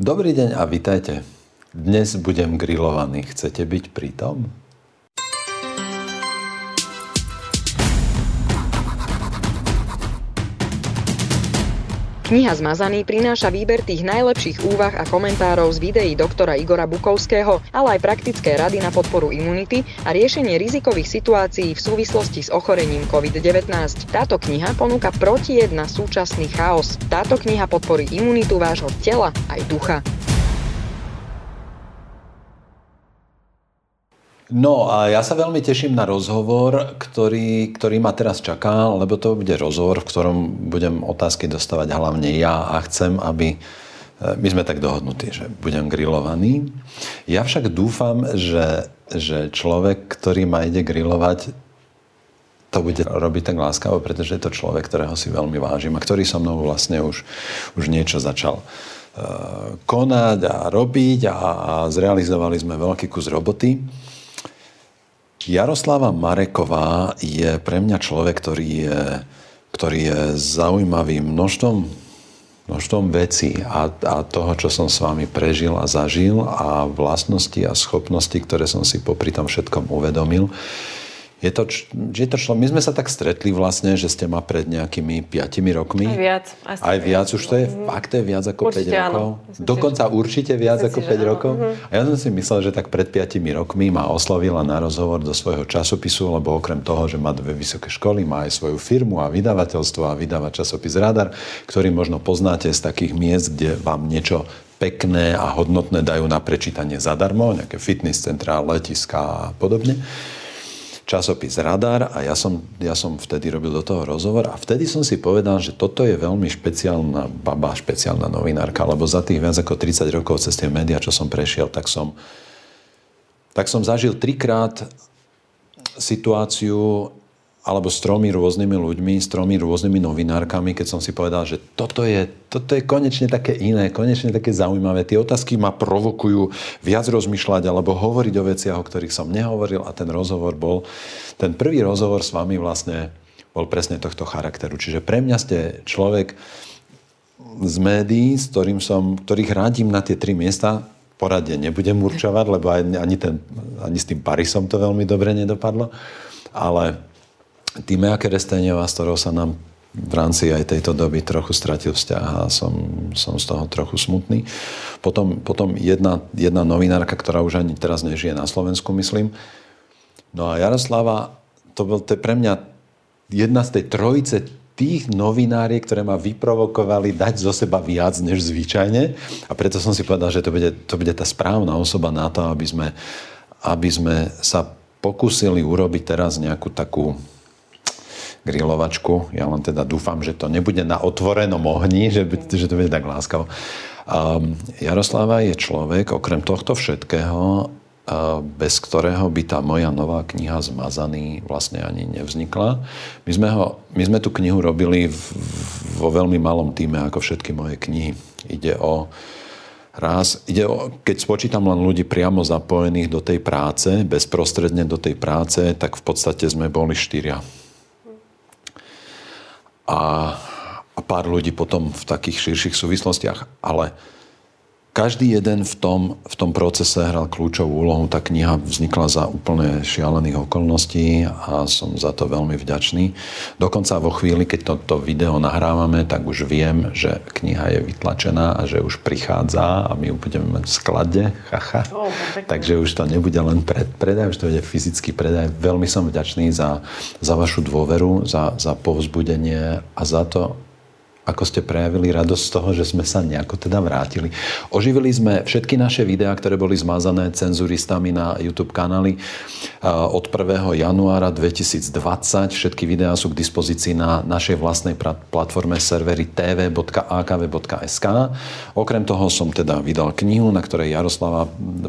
Dobrý deň a vitajte. Dnes budem grillovaný. Chcete byť pritom? Kniha Zmazaný prináša výber tých najlepších úvah a komentárov z videí doktora Igora Bukovského, ale aj praktické rady na podporu imunity a riešenie rizikových situácií v súvislosti s ochorením COVID-19. Táto kniha ponúka protijed na súčasný chaos. Táto kniha podporí imunitu vášho tela aj ducha. No a ja sa veľmi teším na rozhovor, ktorý, ktorý ma teraz čaká, lebo to bude rozhovor, v ktorom budem otázky dostávať hlavne ja a chcem, aby e, my sme tak dohodnutí, že budem grillovaný. Ja však dúfam, že, že človek, ktorý ma ide grillovať, to bude robiť tak láskavo, pretože je to človek, ktorého si veľmi vážim a ktorý so mnou vlastne už, už niečo začal e, konať a robiť a, a zrealizovali sme veľký kus roboty. Jaroslava Mareková je pre mňa človek, ktorý je, ktorý je zaujímavý množstvom, množstvom vecí a, a toho, čo som s vami prežil a zažil a vlastnosti a schopnosti, ktoré som si popri tom všetkom uvedomil. Je to, je to člo, my sme sa tak stretli vlastne, že ste ma pred nejakými 5 rokmi. Aj viac. Asi aj viac, už to je mm-hmm. fakt, to je viac ako určite 5 rokov. Myslím Dokonca si, určite viac ako 5 rokov. Mm-hmm. A ja som si myslel, že tak pred 5 rokmi ma oslovila na rozhovor do svojho časopisu, lebo okrem toho, že má dve vysoké školy, má aj svoju firmu a vydavateľstvo a vydáva časopis Radar, ktorý možno poznáte z takých miest, kde vám niečo pekné a hodnotné dajú na prečítanie zadarmo, nejaké fitness centrá, letiska a podobne časopis Radar a ja som, ja som vtedy robil do toho rozhovor a vtedy som si povedal, že toto je veľmi špeciálna baba, špeciálna novinárka, lebo za tých viac ako 30 rokov cez tie médiá, čo som prešiel, tak som, tak som zažil trikrát situáciu, alebo s tromi rôznymi ľuďmi, s tromi rôznymi novinárkami, keď som si povedal, že toto je, toto je konečne také iné, konečne také zaujímavé. Tie otázky ma provokujú viac rozmýšľať alebo hovoriť o veciach, o ktorých som nehovoril a ten rozhovor bol, ten prvý rozhovor s vami vlastne bol presne tohto charakteru. Čiže pre mňa ste človek z médií, s ktorým som, ktorých radím na tie tri miesta, poradne nebudem určovať, lebo ani, ten, ani s tým Parisom to veľmi dobre nedopadlo, ale Týmea Keresteňová, s ktorou sa nám v rámci aj tejto doby trochu stratil vzťah a som, som z toho trochu smutný. Potom, potom jedna, jedna novinárka, ktorá už ani teraz nežije na Slovensku, myslím. No a Jaroslava, to bol to pre mňa jedna z tej trojice tých novináriek, ktoré ma vyprovokovali dať zo seba viac než zvyčajne. A preto som si povedal, že to bude, to bude tá správna osoba na to, aby sme, aby sme sa pokúsili urobiť teraz nejakú takú grilovačku. Ja len teda dúfam, že to nebude na otvorenom ohni, že, že to bude tak láskavo. Um, Jaroslava je človek, okrem tohto všetkého, uh, bez ktorého by tá moja nová kniha Zmazaný vlastne ani nevznikla. My sme, ho, my sme tú knihu robili v, vo veľmi malom týme, ako všetky moje knihy. Ide o raz, ide o, keď spočítam len ľudí priamo zapojených do tej práce, bezprostredne do tej práce, tak v podstate sme boli štyria a, a pár ľudí potom v takých širších súvislostiach. Ale každý jeden v tom, v tom procese hral kľúčovú úlohu. Tá kniha vznikla za úplne šialených okolností a som za to veľmi vďačný. Dokonca vo chvíli, keď toto video nahrávame, tak už viem, že kniha je vytlačená a že už prichádza a my ju budeme mať v sklade. Chacha. Oh, Takže už to nebude len predaj, už to bude fyzický predaj. Veľmi som vďačný za, za vašu dôveru, za, za povzbudenie a za to, ako ste prejavili radosť z toho, že sme sa nejako teda vrátili. Oživili sme všetky naše videá, ktoré boli zmazané cenzuristami na YouTube kanály od 1. januára 2020. Všetky videá sú k dispozícii na našej vlastnej platforme servery tv.akv.sk. Okrem toho som teda vydal knihu, na ktorej Jaroslava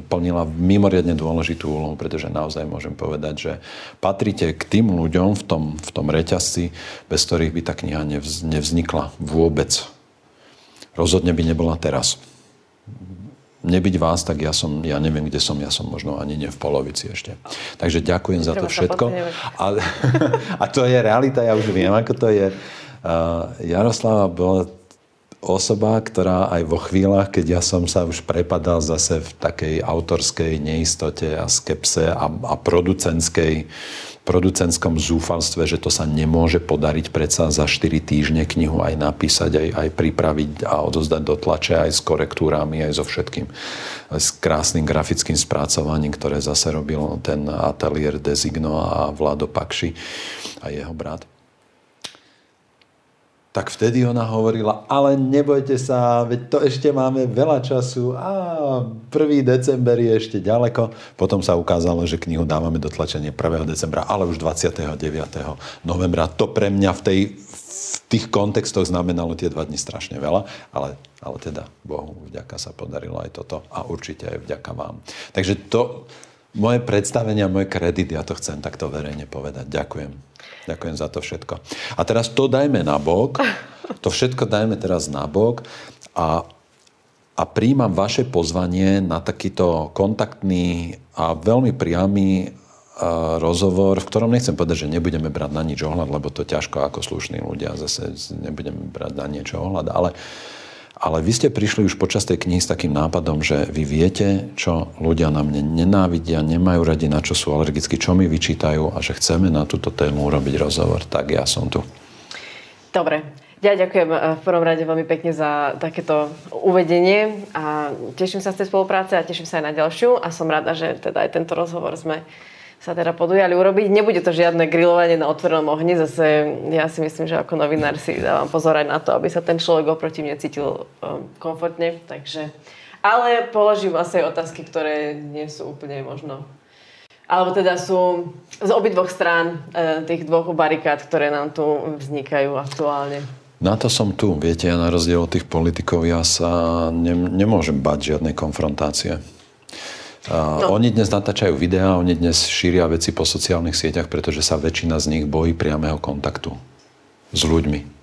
plnila mimoriadne dôležitú úlohu, pretože naozaj môžem povedať, že patrite k tým ľuďom v tom, v tom reťazci, bez ktorých by tá kniha nevznikla vôbec. Rozhodne by nebola teraz. Nebyť vás, tak ja som, ja neviem, kde som, ja som možno ani nie v polovici ešte. Takže ďakujem za to všetko. A, a to je realita, ja už viem, ako to je. Uh, Jaroslava bola osoba, ktorá aj vo chvíľach, keď ja som sa už prepadal zase v takej autorskej neistote a skepse a, a producentskej producentskom zúfalstve, že to sa nemôže podariť predsa za 4 týždne knihu aj napísať, aj, aj pripraviť a odozdať do tlače aj s korektúrami, aj so všetkým. S krásnym grafickým spracovaním, ktoré zase robil ten ateliér Designo a Vlado Pakši a jeho brat tak vtedy ona hovorila, ale nebojte sa, veď to ešte máme veľa času a 1. december je ešte ďaleko. Potom sa ukázalo, že knihu dávame do tlačenia 1. decembra, ale už 29. novembra. To pre mňa v, tej, v tých kontextoch znamenalo tie dva dni strašne veľa, ale, ale teda Bohu vďaka sa podarilo aj toto a určite aj vďaka vám. Takže to, moje predstavenia, môj kredit, ja to chcem takto verejne povedať. Ďakujem. Ďakujem za to všetko. A teraz to dajme na bok. To všetko dajme teraz na bok a, a príjmam vaše pozvanie na takýto kontaktný a veľmi priamy rozhovor, v ktorom nechcem povedať, že nebudeme brať na nič ohľad, lebo to ťažko ako slušní ľudia, zase nebudeme brať na niečo ohľad, ale uh, ale vy ste prišli už počas tej knihy s takým nápadom, že vy viete, čo ľudia na mne nenávidia, nemajú radi, na čo sú alergickí, čo mi vyčítajú a že chceme na túto tému urobiť rozhovor. Tak ja som tu. Dobre, ja ďakujem eh, v prvom rade veľmi pekne za takéto uvedenie a teším sa z tej spolupráce a teším sa aj na ďalšiu a som rada, že teda aj tento rozhovor sme sa teda podujali urobiť. Nebude to žiadne grilovanie na otvorenom ohni, zase ja si myslím, že ako novinár si dávam pozor aj na to, aby sa ten človek oproti mne cítil um, komfortne, takže... Ale položím asi otázky, ktoré nie sú úplne možno alebo teda sú z obidvoch strán e, tých dvoch barikád, ktoré nám tu vznikajú aktuálne. Na to som tu. Viete, ja na rozdiel od tých politikov, ja sa ne, nemôžem bať žiadnej konfrontácie. No. Oni dnes natáčajú videá, oni dnes šíria veci po sociálnych sieťach, pretože sa väčšina z nich bojí priamého kontaktu s ľuďmi.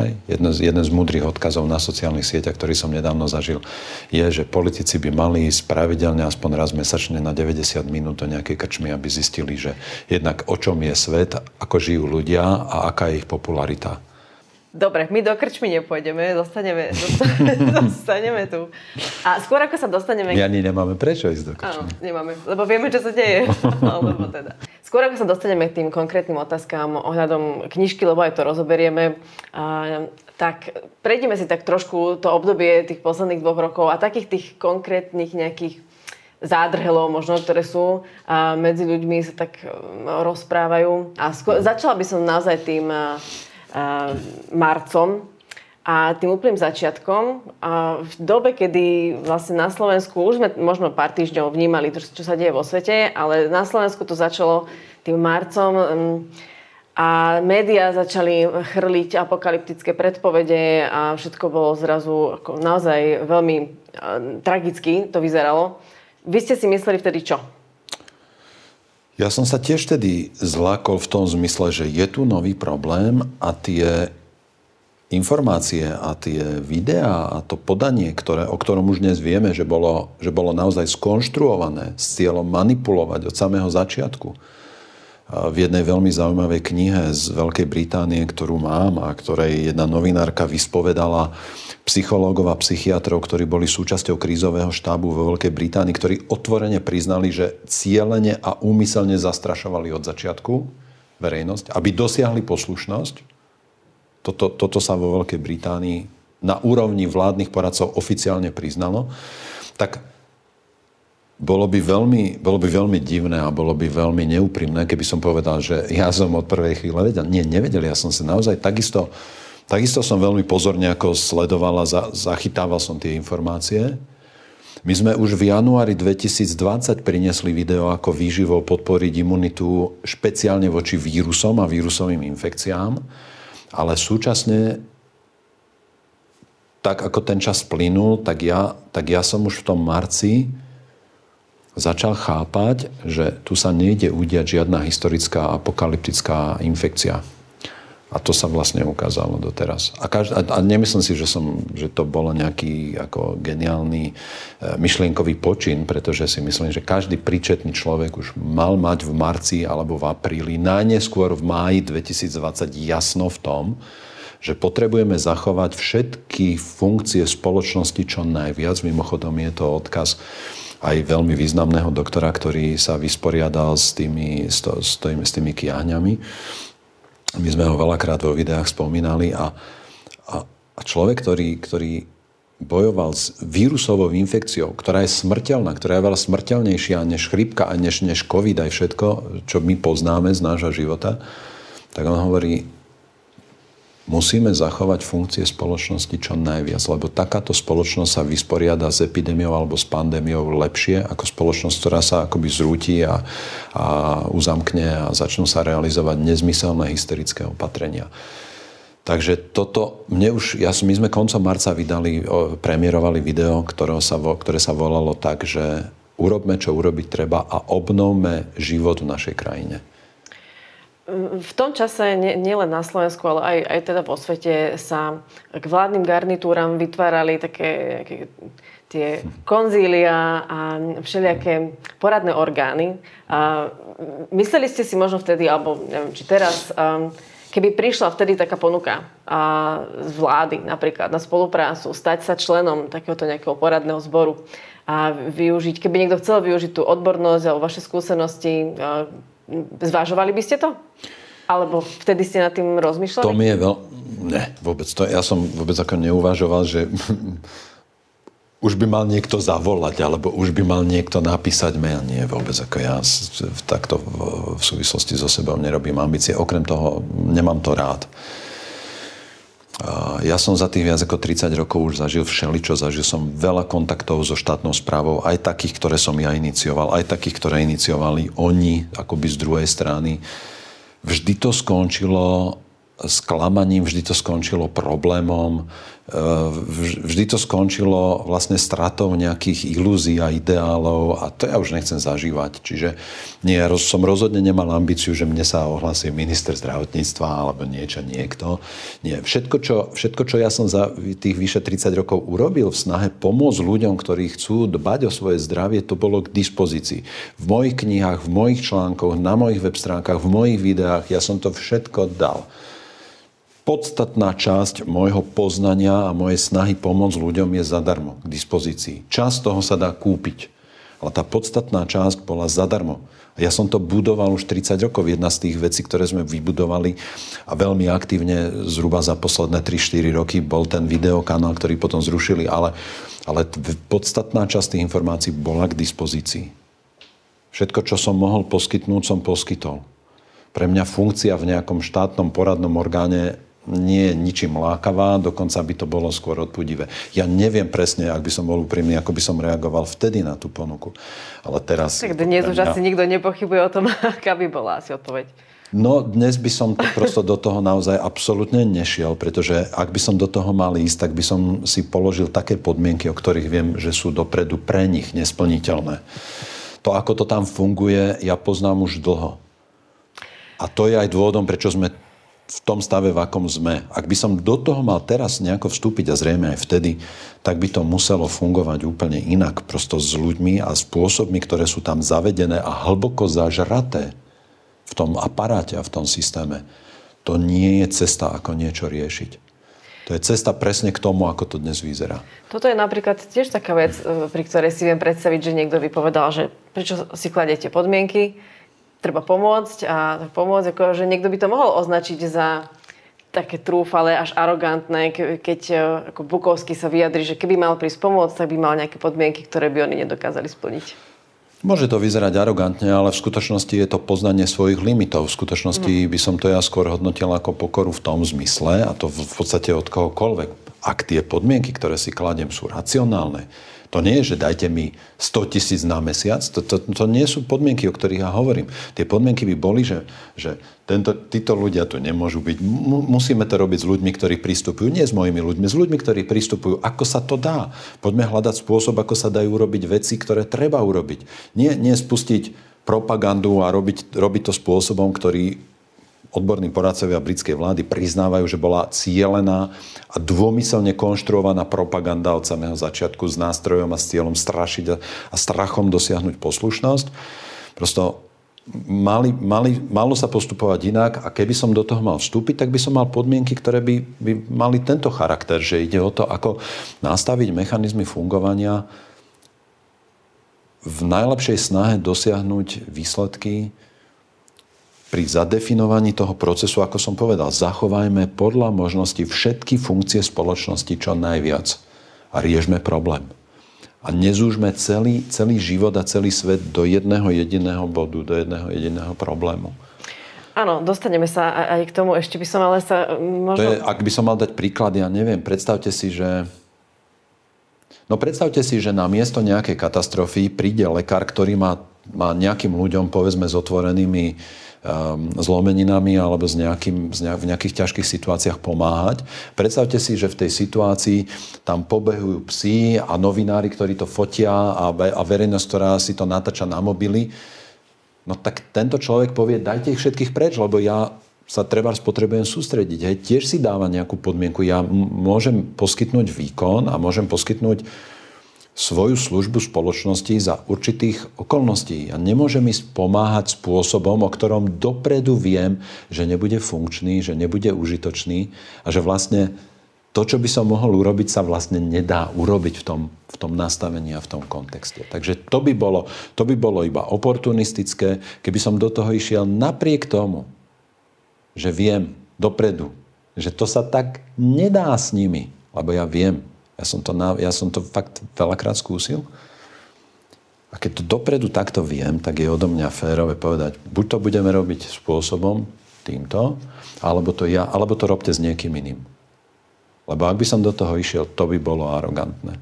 Hej. Jeden, z, jeden z múdrych odkazov na sociálnych sieťach, ktorý som nedávno zažil, je, že politici by mali ísť pravidelne aspoň raz mesačne na 90 minút do nejakej krčmy, aby zistili, že jednak o čom je svet, ako žijú ľudia a aká je ich popularita. Dobre, my do krčmy nepôjdeme, dostaneme, dostaneme tu. A skôr ako sa dostaneme... My ani nemáme prečo ísť do krčmy. Áno, nemáme, lebo vieme, čo sa deje. lebo teda. Skôr ako sa dostaneme k tým konkrétnym otázkám ohľadom knižky, lebo aj to rozoberieme, a, tak prejdeme si tak trošku to obdobie tých posledných dvoch rokov a takých tých konkrétnych nejakých zádrhelov možno, ktoré sú a medzi ľuďmi sa tak rozprávajú. A skôr, začala by som naozaj tým marcom a tým úplným začiatkom. V dobe, kedy vlastne na Slovensku, už sme možno pár týždňov vnímali, čo sa deje vo svete, ale na Slovensku to začalo tým marcom mm, a médiá začali chrliť apokalyptické predpovede a všetko bolo zrazu naozaj veľmi tragicky to vyzeralo. Vy ste si mysleli vtedy čo? Ja som sa tiež tedy zlákol v tom zmysle, že je tu nový problém a tie informácie a tie videá a to podanie, ktoré, o ktorom už dnes vieme, že bolo, že bolo naozaj skonštruované s cieľom manipulovať od samého začiatku, v jednej veľmi zaujímavej knihe z Veľkej Británie, ktorú mám a ktorej jedna novinárka vyspovedala psychológov a psychiatrov, ktorí boli súčasťou krízového štábu vo Veľkej Británii, ktorí otvorene priznali, že cieľene a úmyselne zastrašovali od začiatku verejnosť, aby dosiahli poslušnosť. Toto, toto sa vo Veľkej Británii na úrovni vládnych poradcov oficiálne priznalo. Tak bolo by, veľmi, bolo by veľmi divné a bolo by veľmi neúprimné, keby som povedal, že ja som od prvej chvíle vedel. Nie, nevedel. Ja som sa naozaj takisto, takisto som veľmi pozorne ako sledoval a za, zachytával som tie informácie. My sme už v januári 2020 priniesli video, ako výživou podporiť imunitu špeciálne voči vírusom a vírusovým infekciám, ale súčasne tak ako ten čas plynul, tak ja, tak ja som už v tom marci začal chápať, že tu sa nejde udiať žiadna historická apokalyptická infekcia. A to sa vlastne ukázalo doteraz. A, každ- a nemyslím si, že, som, že to bolo nejaký ako geniálny e, myšlienkový počin, pretože si myslím, že každý príčetný človek už mal mať v marci alebo v apríli, najneskôr v máji 2020 jasno v tom, že potrebujeme zachovať všetky funkcie spoločnosti čo najviac. Mimochodom je to odkaz aj veľmi významného doktora, ktorý sa vysporiadal s tými, s, to, s tými, kiahňami. My sme ho veľakrát vo videách spomínali a, a, a človek, ktorý, ktorý bojoval s vírusovou infekciou, ktorá je smrteľná, ktorá je veľa smrteľnejšia než chrypka a než, než COVID aj všetko, čo my poznáme z nášho života, tak on hovorí, musíme zachovať funkcie spoločnosti čo najviac, lebo takáto spoločnosť sa vysporiada s epidémiou alebo s pandémiou lepšie ako spoločnosť, ktorá sa akoby zrúti a, a uzamkne a začnú sa realizovať nezmyselné hysterické opatrenia. Takže toto, mne už, ja, my sme koncom marca vydali, premiérovali video, sa, ktoré sa volalo tak, že urobme, čo urobiť treba a obnovme život v našej krajine. V tom čase nielen na Slovensku, ale aj, aj teda vo svete sa k vládnym garnitúram vytvárali také, tie konzília a všelijaké poradné orgány. A mysleli ste si možno vtedy, alebo neviem, či teraz, keby prišla vtedy taká ponuka z vlády napríklad na spoluprácu, stať sa členom takéhoto nejakého poradného zboru a využiť, keby niekto chcel využiť tú odbornosť alebo vaše skúsenosti, Zvážovali by ste to? Alebo vtedy ste nad tým rozmýšľali? To mi je veľ... Ne, vôbec. To, ja som vôbec ako neuvažoval, že už by mal niekto zavolať, alebo už by mal niekto napísať mail. Nie, vôbec ako ja takto v súvislosti so sebou nerobím ambície. Okrem toho, nemám to rád. Ja som za tých viac ako 30 rokov už zažil všeličo. Zažil som veľa kontaktov so štátnou správou, aj takých, ktoré som ja inicioval, aj takých, ktoré iniciovali oni, akoby z druhej strany. Vždy to skončilo sklamaním, vždy to skončilo problémom, vždy to skončilo vlastne stratou nejakých ilúzií a ideálov a to ja už nechcem zažívať. Čiže nie, ja som rozhodne nemal ambíciu, že mne sa ohlasí minister zdravotníctva alebo niečo, niekto. Nie, všetko čo, všetko, čo ja som za tých vyše 30 rokov urobil v snahe pomôcť ľuďom, ktorí chcú dbať o svoje zdravie, to bolo k dispozícii. V mojich knihách, v mojich článkoch, na mojich web stránkach, v mojich videách, ja som to všetko dal podstatná časť môjho poznania a mojej snahy pomôcť ľuďom je zadarmo k dispozícii. Časť toho sa dá kúpiť, ale tá podstatná časť bola zadarmo. A ja som to budoval už 30 rokov. Jedna z tých vecí, ktoré sme vybudovali a veľmi aktívne zhruba za posledné 3-4 roky bol ten videokanál, ktorý potom zrušili, ale, ale podstatná časť tých informácií bola k dispozícii. Všetko, čo som mohol poskytnúť, som poskytol. Pre mňa funkcia v nejakom štátnom poradnom orgáne nie je ničím lákavá, dokonca by to bolo skôr odpudivé. Ja neviem presne, ak by som bol úprimný, ako by som reagoval vtedy na tú ponuku. Ale teraz... Tak dnes už mňa... asi nikto nepochybuje o tom, aká by bola asi odpoveď. No dnes by som prosto do toho naozaj absolútne nešiel, pretože ak by som do toho mal ísť, tak by som si položil také podmienky, o ktorých viem, že sú dopredu pre nich nesplniteľné. To, ako to tam funguje, ja poznám už dlho. A to je aj dôvodom, prečo sme v tom stave, v akom sme. Ak by som do toho mal teraz nejako vstúpiť a zrejme aj vtedy, tak by to muselo fungovať úplne inak. Prosto s ľuďmi a spôsobmi, ktoré sú tam zavedené a hlboko zažraté v tom aparáte a v tom systéme. To nie je cesta, ako niečo riešiť. To je cesta presne k tomu, ako to dnes vyzerá. Toto je napríklad tiež taká vec, e, pri ktorej si viem predstaviť, že niekto by povedal, že prečo si kladete podmienky, treba pomôcť a pomôcť, ako, že niekto by to mohol označiť za také trúfale, až arogantné, keď e, ako Bukovský sa vyjadri, že keby mal prísť pomôcť, tak by mal nejaké podmienky, ktoré by oni nedokázali splniť. Môže to vyzerať arogantne, ale v skutočnosti je to poznanie svojich limitov. V skutočnosti mm. by som to ja skôr hodnotil ako pokoru v tom zmysle, a to v podstate od kohokoľvek. Ak tie podmienky, ktoré si kladiem, sú racionálne, to nie je, že dajte mi 100 tisíc na mesiac. To, to, to nie sú podmienky, o ktorých ja hovorím. Tie podmienky by boli, že, že tento, títo ľudia tu nemôžu byť. musíme to robiť s ľuďmi, ktorí pristupujú. Nie s mojimi ľuďmi, s ľuďmi, ktorí pristupujú. Ako sa to dá? Poďme hľadať spôsob, ako sa dajú urobiť veci, ktoré treba urobiť. Nie, nie spustiť propagandu a robiť, robiť to spôsobom, ktorý odborní poradcovia britskej vlády priznávajú, že bola cielená a dômyselne konštruovaná propaganda od samého začiatku s nástrojom a s cieľom strašiť a, strachom dosiahnuť poslušnosť. Prosto mali, mali, malo sa postupovať inak a keby som do toho mal vstúpiť, tak by som mal podmienky, ktoré by, by mali tento charakter, že ide o to, ako nastaviť mechanizmy fungovania v najlepšej snahe dosiahnuť výsledky pri zadefinovaní toho procesu, ako som povedal, zachovajme podľa možnosti všetky funkcie spoločnosti čo najviac a riešme problém a nezúžme celý, celý život a celý svet do jedného jediného bodu, do jedného jediného problému. Áno, dostaneme sa aj k tomu. Ešte by som ale sa možno... To je, ak by som mal dať príklad, ja neviem, predstavte si, že... No predstavte si, že na miesto nejakej katastrofy príde lekár, ktorý má, má nejakým ľuďom, povedzme, s otvorenými zlomeninami alebo s nejakým, v nejakých ťažkých situáciách pomáhať. Predstavte si, že v tej situácii tam pobehujú psi a novinári, ktorí to fotia a verejnosť, ktorá si to natáča na mobily. No tak tento človek povie, dajte ich všetkých preč, lebo ja sa treba potrebujem sústrediť. Hej. Tiež si dáva nejakú podmienku. Ja môžem poskytnúť výkon a môžem poskytnúť svoju službu spoločnosti za určitých okolností. Ja nemôžem ísť pomáhať spôsobom, o ktorom dopredu viem, že nebude funkčný, že nebude užitočný a že vlastne to, čo by som mohol urobiť, sa vlastne nedá urobiť v tom, v tom nastavení a v tom kontexte. Takže to by, bolo, to by bolo iba oportunistické, keby som do toho išiel napriek tomu, že viem dopredu, že to sa tak nedá s nimi, lebo ja viem, ja som to, na, ja som to fakt veľakrát skúsil. A keď to dopredu takto viem, tak je odo mňa férové povedať, buď to budeme robiť spôsobom týmto, alebo to, ja, alebo to robte s niekým iným. Lebo ak by som do toho išiel, to by bolo arogantné.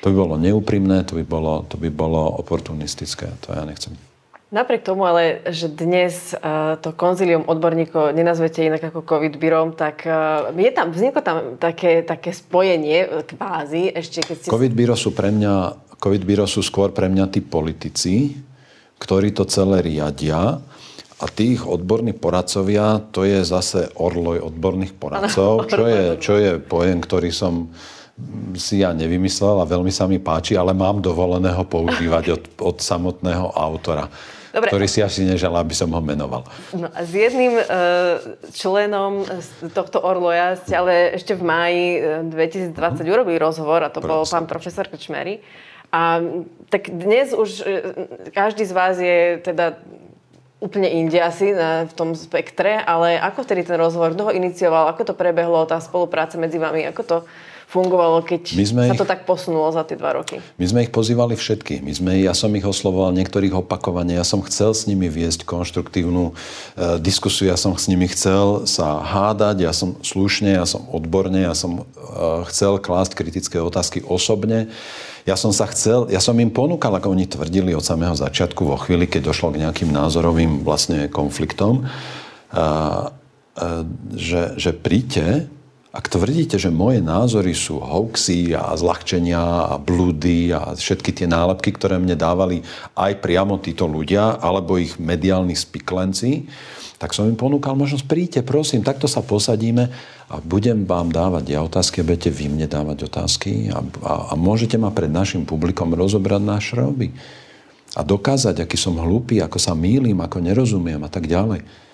To by bolo neúprimné, to by bolo, to by bolo oportunistické. To ja nechcem. Napriek tomu ale, že dnes uh, to konzilium odborníkov nenazvete inak ako COVID byrom, tak uh, je tam, vzniklo tam také, také spojenie kvázi. Ešte keď si... COVID byro sú pre mňa, COVID byro sú skôr pre mňa tí politici, ktorí to celé riadia a tých odborní poradcovia, to je zase orloj odborných poradcov, čo je, čo je pojem, ktorý som si ja nevymyslel a veľmi sa mi páči, ale mám dovolené ho používať od, od samotného autora. Dobre. ktorý si asi nežal, aby som ho menoval. No a s jedným uh, členom tohto Orloja ste ale ešte v máji 2020 uh-huh. urobili rozhovor a to Prosím. bol pán profesor Krčmery. A tak dnes už e, každý z vás je teda úplne inde asi na, v tom spektre, ale ako vtedy ten rozhovor, kto ho inicioval, ako to prebehlo, tá spolupráca medzi vami, ako to fungovalo, keď sa to ich, tak posunulo za tie dva roky? My sme ich pozývali všetky. My sme, ja som ich oslovoval niektorých opakovane. Ja som chcel s nimi viesť konštruktívnu e, diskusiu. Ja som s nimi chcel sa hádať. Ja som slušne, ja som odborne, ja som e, chcel klásť kritické otázky osobne. Ja som sa chcel, ja som im ponúkal, ako oni tvrdili od samého začiatku, vo chvíli, keď došlo k nejakým názorovým vlastne konfliktom, a, a, že, že príďte ak tvrdíte, že moje názory sú hoaxy a zľahčenia a blúdy a všetky tie nálepky, ktoré mne dávali aj priamo títo ľudia, alebo ich mediálni spiklenci, tak som im ponúkal možnosť, príďte, prosím, takto sa posadíme a budem vám dávať ja otázky budete vy mne dávať otázky a, a, a môžete ma pred našim publikom rozobrať náš roby a dokázať, aký som hlúpy, ako sa mýlim, ako nerozumiem a tak ďalej.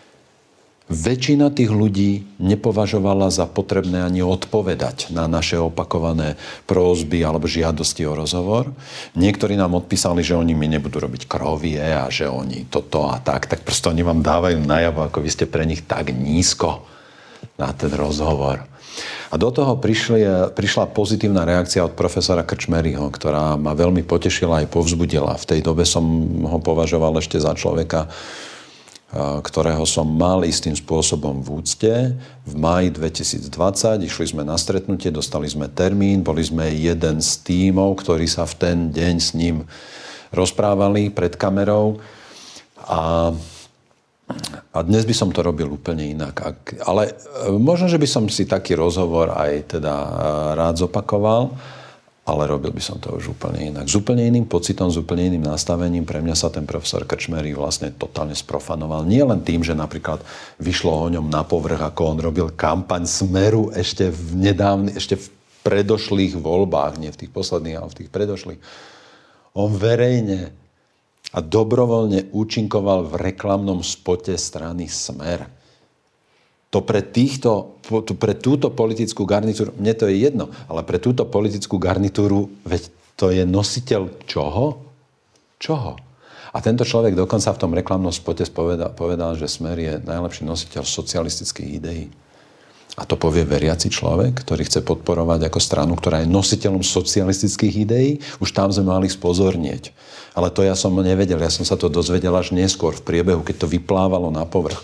Väčšina tých ľudí nepovažovala za potrebné ani odpovedať na naše opakované prózby alebo žiadosti o rozhovor. Niektorí nám odpísali, že oni mi nebudú robiť krovie a že oni toto a tak, tak prosto oni vám dávajú najavo, ako vy ste pre nich tak nízko na ten rozhovor. A do toho prišli, prišla pozitívna reakcia od profesora Krčmeryho, ktorá ma veľmi potešila aj povzbudila. V tej dobe som ho považoval ešte za človeka, ktorého som mal istým spôsobom v úcte. V maji 2020 išli sme na stretnutie, dostali sme termín, boli sme jeden z tímov, ktorí sa v ten deň s ním rozprávali pred kamerou. A, a dnes by som to robil úplne inak. Ale e, možno, že by som si taký rozhovor aj teda e, rád zopakoval ale robil by som to už úplne inak. S úplne iným pocitom, s úplne iným nastavením. Pre mňa sa ten profesor Krčmery vlastne totálne sprofanoval. Nie len tým, že napríklad vyšlo o ňom na povrch, ako on robil kampaň Smeru ešte v nedávny, ešte v predošlých voľbách, nie v tých posledných, ale v tých predošlých. On verejne a dobrovoľne účinkoval v reklamnom spote strany Smer. To pre, týchto, pre túto politickú garnitúru, mne to je jedno, ale pre túto politickú garnitúru, veď to je nositeľ čoho? Čoho? A tento človek dokonca v tom reklamnom spote povedal, povedal, že Smer je najlepší nositeľ socialistických ideí. A to povie veriaci človek, ktorý chce podporovať ako stranu, ktorá je nositeľom socialistických ideí. Už tam sme mali spozornieť. Ale to ja som nevedel, ja som sa to dozvedel až neskôr v priebehu, keď to vyplávalo na povrch.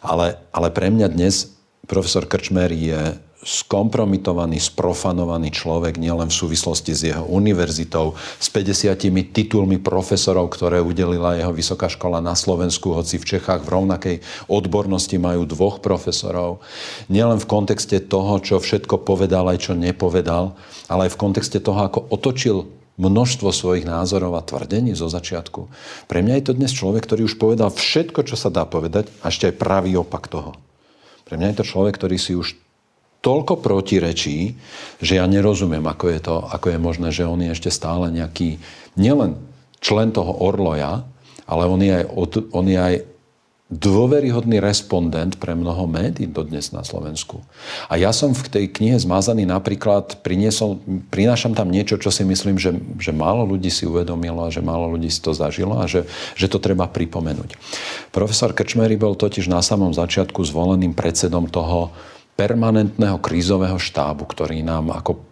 Ale, ale pre mňa dnes profesor Krčmer je skompromitovaný, sprofanovaný človek nielen v súvislosti s jeho univerzitou, s 50 titulmi profesorov, ktoré udelila jeho vysoká škola na Slovensku, hoci v Čechách v rovnakej odbornosti majú dvoch profesorov. Nielen v kontexte toho, čo všetko povedal, aj čo nepovedal, ale aj v kontexte toho, ako otočil množstvo svojich názorov a tvrdení zo začiatku. Pre mňa je to dnes človek, ktorý už povedal všetko, čo sa dá povedať, a ešte aj pravý opak toho. Pre mňa je to človek, ktorý si už toľko protirečí, že ja nerozumiem, ako je, to, ako je možné, že on je ešte stále nejaký, nielen člen toho Orloja, ale on je aj, on je aj dôveryhodný respondent pre mnoho médií dodnes na Slovensku. A ja som v tej knihe Zmazaný napríklad priniesol, prinášam tam niečo, čo si myslím, že, že málo ľudí si uvedomilo a že málo ľudí si to zažilo a že, že to treba pripomenúť. Profesor Krčmery bol totiž na samom začiatku zvoleným predsedom toho permanentného krízového štábu, ktorý nám ako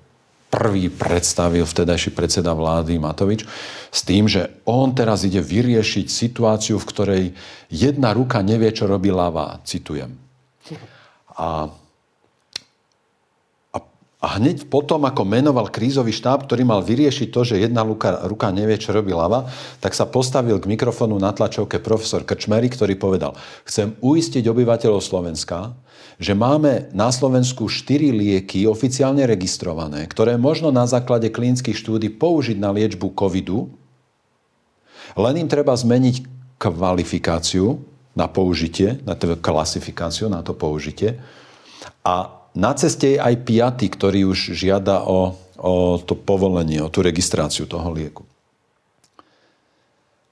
prvý predstavil vtedajší predseda vlády Matovič s tým, že on teraz ide vyriešiť situáciu, v ktorej jedna ruka nevie, čo robí ľavá. Citujem. A, a, hneď potom, ako menoval krízový štáb, ktorý mal vyriešiť to, že jedna ruka, ruka nevie, čo robí ľava, tak sa postavil k mikrofónu na tlačovke profesor Krčmery, ktorý povedal, chcem uistiť obyvateľov Slovenska, že máme na Slovensku 4 lieky oficiálne registrované, ktoré možno na základe klinických štúdí použiť na liečbu covidu, len im treba zmeniť kvalifikáciu na použitie, na klasifikáciu na to použitie. A na ceste je aj piaty, ktorý už žiada o, o to povolenie, o tú registráciu toho lieku.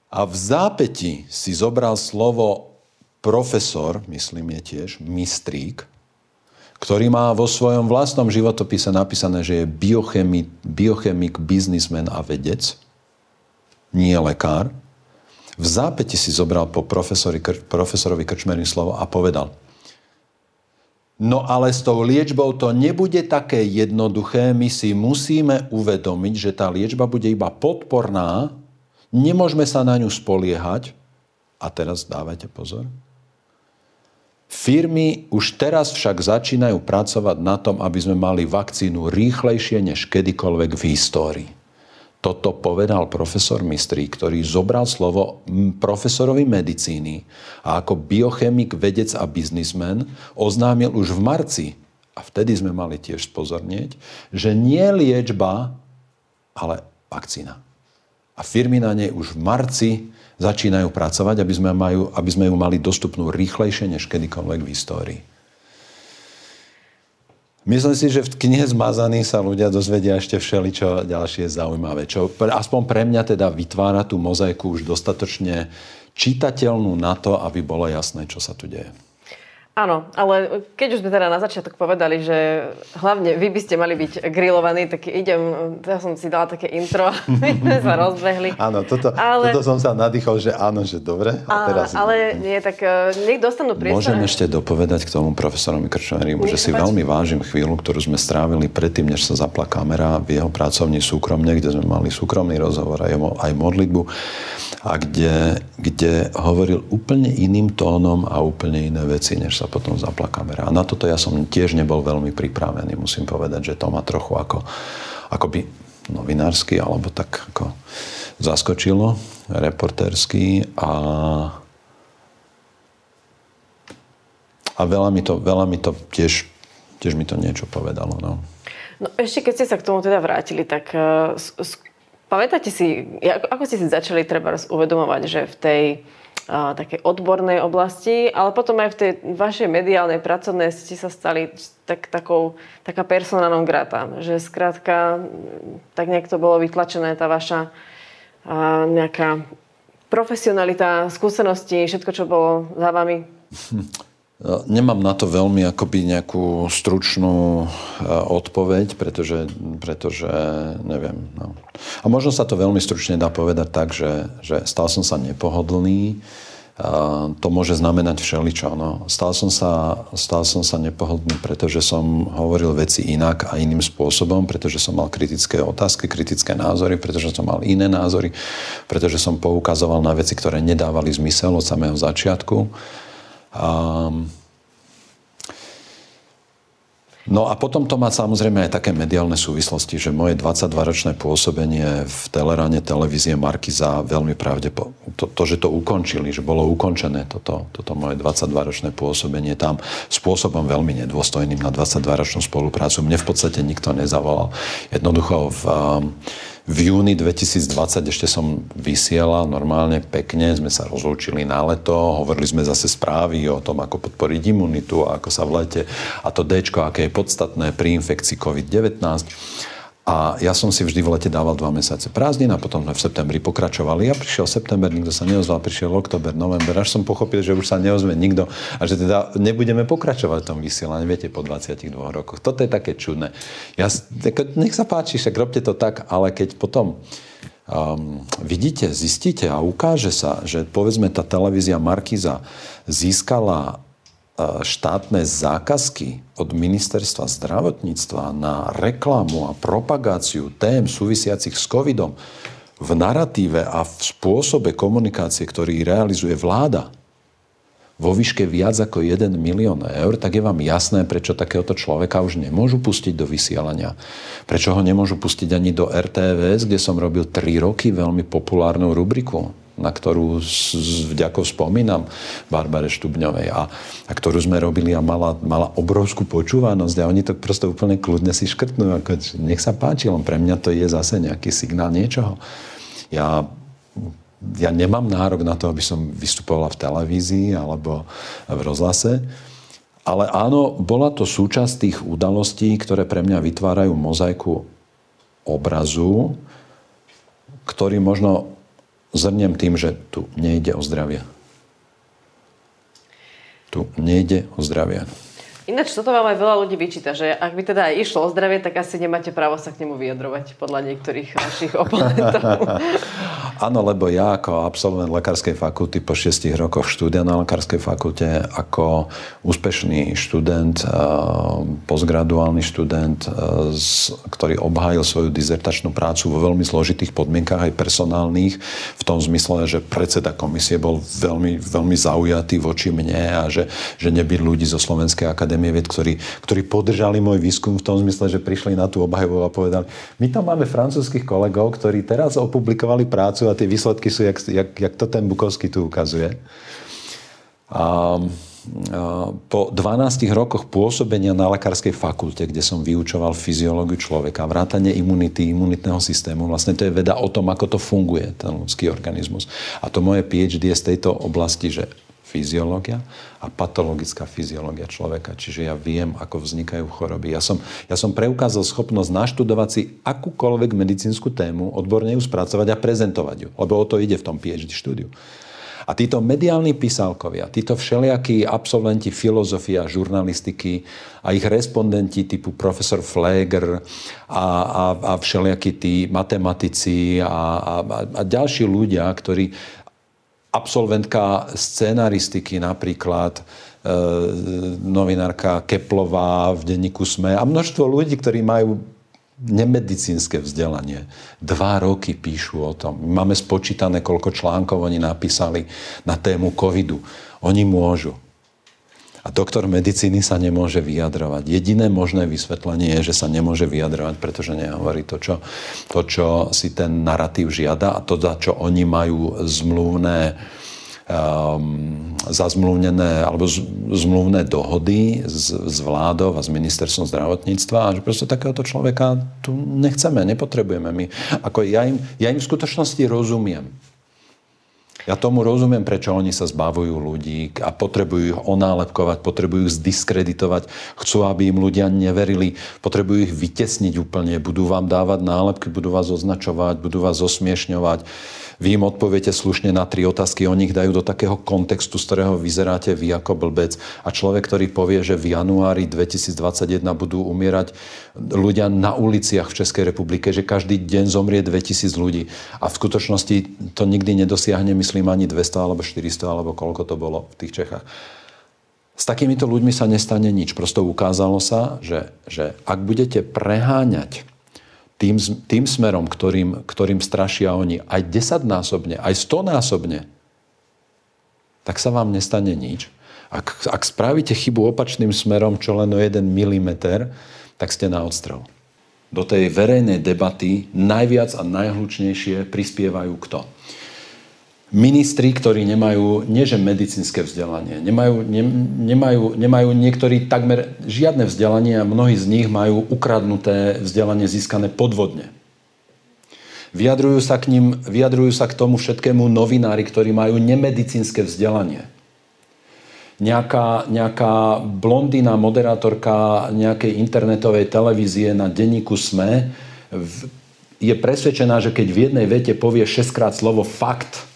A v zápäti si zobral slovo profesor, myslím je tiež, mistrík, ktorý má vo svojom vlastnom životopise napísané, že je biochemik, biochemik biznismen a vedec, nie lekár. V zápäti si zobral po profesori, profesorovi Krčmerin slovo a povedal No ale s tou liečbou to nebude také jednoduché. My si musíme uvedomiť, že tá liečba bude iba podporná, nemôžeme sa na ňu spoliehať. A teraz dávajte pozor Firmy už teraz však začínajú pracovať na tom, aby sme mali vakcínu rýchlejšie než kedykoľvek v histórii. Toto povedal profesor Mistrí, ktorý zobral slovo profesorovi medicíny a ako biochemik, vedec a biznismen oznámil už v marci, a vtedy sme mali tiež spozornieť, že nie liečba, ale vakcína. A firmy na nej už v marci začínajú pracovať, aby sme, majú, aby sme ju mali dostupnú rýchlejšie než kedykoľvek v histórii. Myslím si, že v knihe Zmazaný sa ľudia dozvedia ešte všeličo ďalšie zaujímavé, čo aspoň pre mňa teda vytvára tú mozaiku už dostatočne čitateľnú na to, aby bolo jasné, čo sa tu deje. Áno, ale keď už sme teda na začiatok povedali, že hlavne vy by ste mali byť grillovaní, tak idem, ja som si dala také intro, my sme sa rozbehli. Áno, toto, ale... toto som sa nadýchol, že áno, že dobre. A teraz... Ale nie, tak uh, nech dostanú priestor. Môžem ešte dopovedať k tomu profesorovi Krčmerimu, že si páči. veľmi vážim chvíľu, ktorú sme strávili predtým, než sa zapla kamera v jeho pracovni súkromne, kde sme mali súkromný rozhovor aj, aj modlitbu a kde, kde hovoril úplne iným tónom a úplne iné veci, než sa sa potom zapla kamera. A na toto ja som tiež nebol veľmi pripravený, musím povedať, že to ma trochu ako, ako by novinársky, alebo tak ako zaskočilo, reportérsky a a veľa mi to, veľa mi to tiež, tiež mi to niečo povedalo. No. no ešte keď ste sa k tomu teda vrátili, tak uh, pamätáte si, ako, ako ste si začali treba uvedomovať, že v tej takej odbornej oblasti, ale potom aj v tej vašej mediálnej pracovnej ste sa stali tak, takou, taká persona grata. Že skrátka tak nejak to bolo vytlačené, tá vaša a, nejaká Profesionalita, skúsenosti, všetko, čo bolo za vami? Nemám na to veľmi akoby nejakú stručnú e, odpoveď, pretože, pretože neviem. No. A možno sa to veľmi stručne dá povedať tak, že, že stal som sa nepohodlný, to môže znamenať všeličo. No. Stal, som sa, stal som sa nepohodlný, pretože som hovoril veci inak a iným spôsobom, pretože som mal kritické otázky, kritické názory, pretože som mal iné názory, pretože som poukazoval na veci, ktoré nedávali zmysel od samého začiatku. Um, No a potom to má samozrejme aj také mediálne súvislosti, že moje 22-ročné pôsobenie v Teleráne televízie Markiza veľmi pravdepo... To, to, že to ukončili, že bolo ukončené toto, toto moje 22-ročné pôsobenie tam spôsobom veľmi nedôstojným na 22-ročnú spoluprácu. Mne v podstate nikto nezavolal. Jednoducho v, v júni 2020 ešte som vysielal normálne pekne, sme sa rozlúčili na leto, hovorili sme zase správy o tom, ako podporiť imunitu, ako sa v lete a to D, aké je podstatné pri infekcii COVID-19. A ja som si vždy v lete dával dva mesiace prázdnin a potom sme v septembri pokračovali. A prišiel september, nikto sa neozval, prišiel oktober, november, až som pochopil, že už sa neozve nikto a že teda nebudeme pokračovať v tom vysielaní, viete, po 22 rokoch. Toto je také čudné. Ja, nech sa páči, však robte to tak, ale keď potom um, vidíte, zistíte a ukáže sa, že povedzme tá televízia Markiza získala štátne zákazky od ministerstva zdravotníctva na reklamu a propagáciu tém súvisiacich s covidom v naratíve a v spôsobe komunikácie, ktorý realizuje vláda, vo výške viac ako 1 milión eur, tak je vám jasné, prečo takéhoto človeka už nemôžu pustiť do vysielania. Prečo ho nemôžu pustiť ani do RTVS, kde som robil 3 roky veľmi populárnu rubriku na ktorú s vďakou spomínam Barbare Štubňovej a, a ktorú sme robili a mala, mala obrovskú počúvanosť a oni to proste úplne kľudne si škrtnú. Ako, nech sa páči, len pre mňa to je zase nejaký signál niečoho. Ja ja nemám nárok na to, aby som vystupovala v televízii alebo v rozhlase. Ale áno, bola to súčasť tých udalostí, ktoré pre mňa vytvárajú mozaiku obrazu, ktorý možno zrniem tým, že tu nejde o zdravie. Tu nejde o zdravie. Ináč toto vám aj veľa ľudí vyčíta, že ak by teda aj išlo o zdravie, tak asi nemáte právo sa k nemu vyjadrovať podľa niektorých vašich oponentov. Áno, lebo ja ako absolvent lekárskej fakulty po šiestich rokoch štúdia na lekárskej fakulte, ako úspešný študent, eh, postgraduálny študent, eh, ktorý obhájil svoju dizertačnú prácu vo veľmi zložitých podmienkach aj personálnych, v tom zmysle, že predseda komisie bol veľmi, veľmi zaujatý voči mne a že, že nebyť ľudí zo Slovenskej akadémie akadémie vied, ktorí, ktorí podržali môj výskum v tom zmysle, že prišli na tú obhajobu a povedali, my tam máme francúzských kolegov, ktorí teraz opublikovali prácu a tie výsledky sú, jak, jak, jak to ten Bukovský tu ukazuje. A, po 12 rokoch pôsobenia na lekárskej fakulte, kde som vyučoval fyziológiu človeka, vrátanie imunity, imunitného systému, vlastne to je veda o tom, ako to funguje, ten ľudský organizmus. A to moje PhD je z tejto oblasti, že fyziológia a patologická fyziológia človeka. Čiže ja viem, ako vznikajú choroby. Ja som, ja som preukázal schopnosť naštudovať si akúkoľvek medicínsku tému, odborne ju spracovať a prezentovať ju. Lebo o to ide v tom PhD štúdiu. A títo mediálni písalkovia, títo všelijakí absolventi filozofie a žurnalistiky a ich respondenti typu profesor Fleger a, a, a všelijakí tí matematici a, a, a ďalší ľudia, ktorí absolventka scenaristiky napríklad, e, novinárka Keplová v denníku SME a množstvo ľudí, ktorí majú nemedicínske vzdelanie. Dva roky píšu o tom. Máme spočítané, koľko článkov oni napísali na tému covidu. Oni môžu. A doktor medicíny sa nemôže vyjadrovať. Jediné možné vysvetlenie je, že sa nemôže vyjadrovať, pretože nehovorí to, čo, to, čo si ten narratív žiada a to, za čo oni majú zmluvné um, zazmluvnené alebo zmluvné dohody s, s vládou a s ministerstvom zdravotníctva a že proste takéhoto človeka tu nechceme, nepotrebujeme my. Ako ja im, ja im v skutočnosti rozumiem. Ja tomu rozumiem, prečo oni sa zbavujú ľudí a potrebujú ich onálepkovať, potrebujú ich zdiskreditovať, chcú, aby im ľudia neverili, potrebujú ich vytesniť úplne, budú vám dávať nálepky, budú vás označovať, budú vás osmiešňovať vy im odpoviete slušne na tri otázky, oni ich dajú do takého kontextu, z ktorého vyzeráte vy ako blbec. A človek, ktorý povie, že v januári 2021 budú umierať ľudia na uliciach v Českej republike, že každý deň zomrie 2000 ľudí. A v skutočnosti to nikdy nedosiahne, myslím, ani 200 alebo 400 alebo koľko to bolo v tých Čechách. S takýmito ľuďmi sa nestane nič. Prosto ukázalo sa, že, že ak budete preháňať tým, tým smerom, ktorým, ktorým strašia oni, aj desaťnásobne, aj stonásobne, tak sa vám nestane nič. Ak, ak spravíte chybu opačným smerom, čo len o jeden milimeter, tak ste na odstrel. Do tej verejnej debaty najviac a najhlučnejšie prispievajú kto? Ministri, ktorí nemajú, nie že medicínske vzdelanie, nemajú, ne, nemajú, nemajú niektorí takmer žiadne vzdelanie a mnohí z nich majú ukradnuté vzdelanie získané podvodne. Vyjadrujú sa k ním, vyjadrujú sa k tomu všetkému novinári, ktorí majú nemedicínske vzdelanie. Nejaká, nejaká blondína moderátorka nejakej internetovej televízie na denníku SME je presvedčená, že keď v jednej vete povie šestkrát slovo fakt,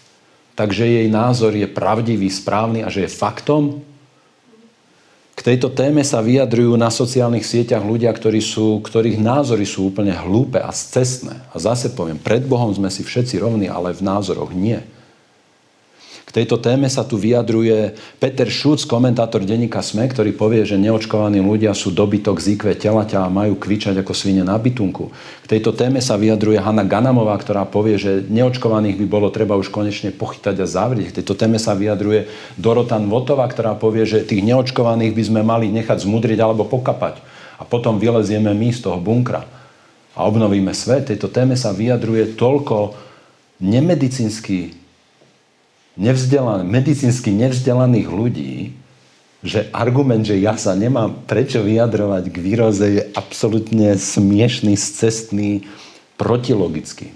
takže jej názor je pravdivý, správny a že je faktom? K tejto téme sa vyjadrujú na sociálnych sieťach ľudia, ktorí sú, ktorých názory sú úplne hlúpe a scestné. A zase poviem, pred Bohom sme si všetci rovní, ale v názoroch nie. K tejto téme sa tu vyjadruje Peter Šúc, komentátor denníka SME, ktorý povie, že neočkovaní ľudia sú dobytok z IQ telaťa a majú kvičať ako svine na bytunku. K tejto téme sa vyjadruje Hanna Ganamová, ktorá povie, že neočkovaných by bolo treba už konečne pochytať a zavrieť. K tejto téme sa vyjadruje Dorotan Votová, ktorá povie, že tých neočkovaných by sme mali nechať zmudriť alebo pokapať. A potom vylezieme my z toho bunkra a obnovíme svet. Tejto téme sa vyjadruje toľko nemedicínsky nevzdelaných, medicínsky nevzdelaných ľudí, že argument, že ja sa nemám prečo vyjadrovať k výroze, je absolútne smiešný, scestný, protilogický.